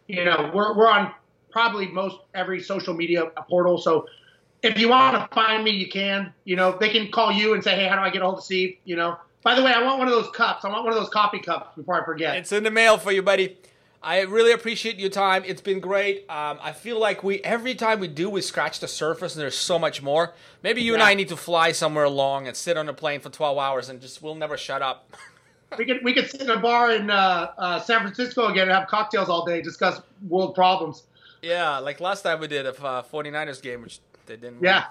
You know, we're we're on probably most every social media portal. So if you want to find me, you can. You know, they can call you and say, hey, how do I get a hold of Steve? You know, by the way, I want one of those cups. I want one of those coffee cups before I forget. It's in the mail for you, buddy. I really appreciate your time. It's been great. Um, I feel like we every time we do, we scratch the surface, and there's so much more. Maybe you yeah. and I need to fly somewhere along and sit on a plane for 12 hours and just we'll never shut up. we could we could sit in a bar in uh, uh, San Francisco again and have cocktails all day, discuss world problems. Yeah, like last time we did a uh, 49ers game, which they didn't. Yeah. Win.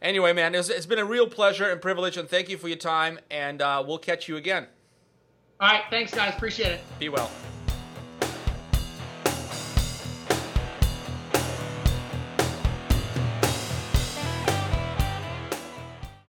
Anyway, man, it's, it's been a real pleasure and privilege, and thank you for your time. And uh, we'll catch you again. All right. Thanks, guys. Appreciate it. Be well.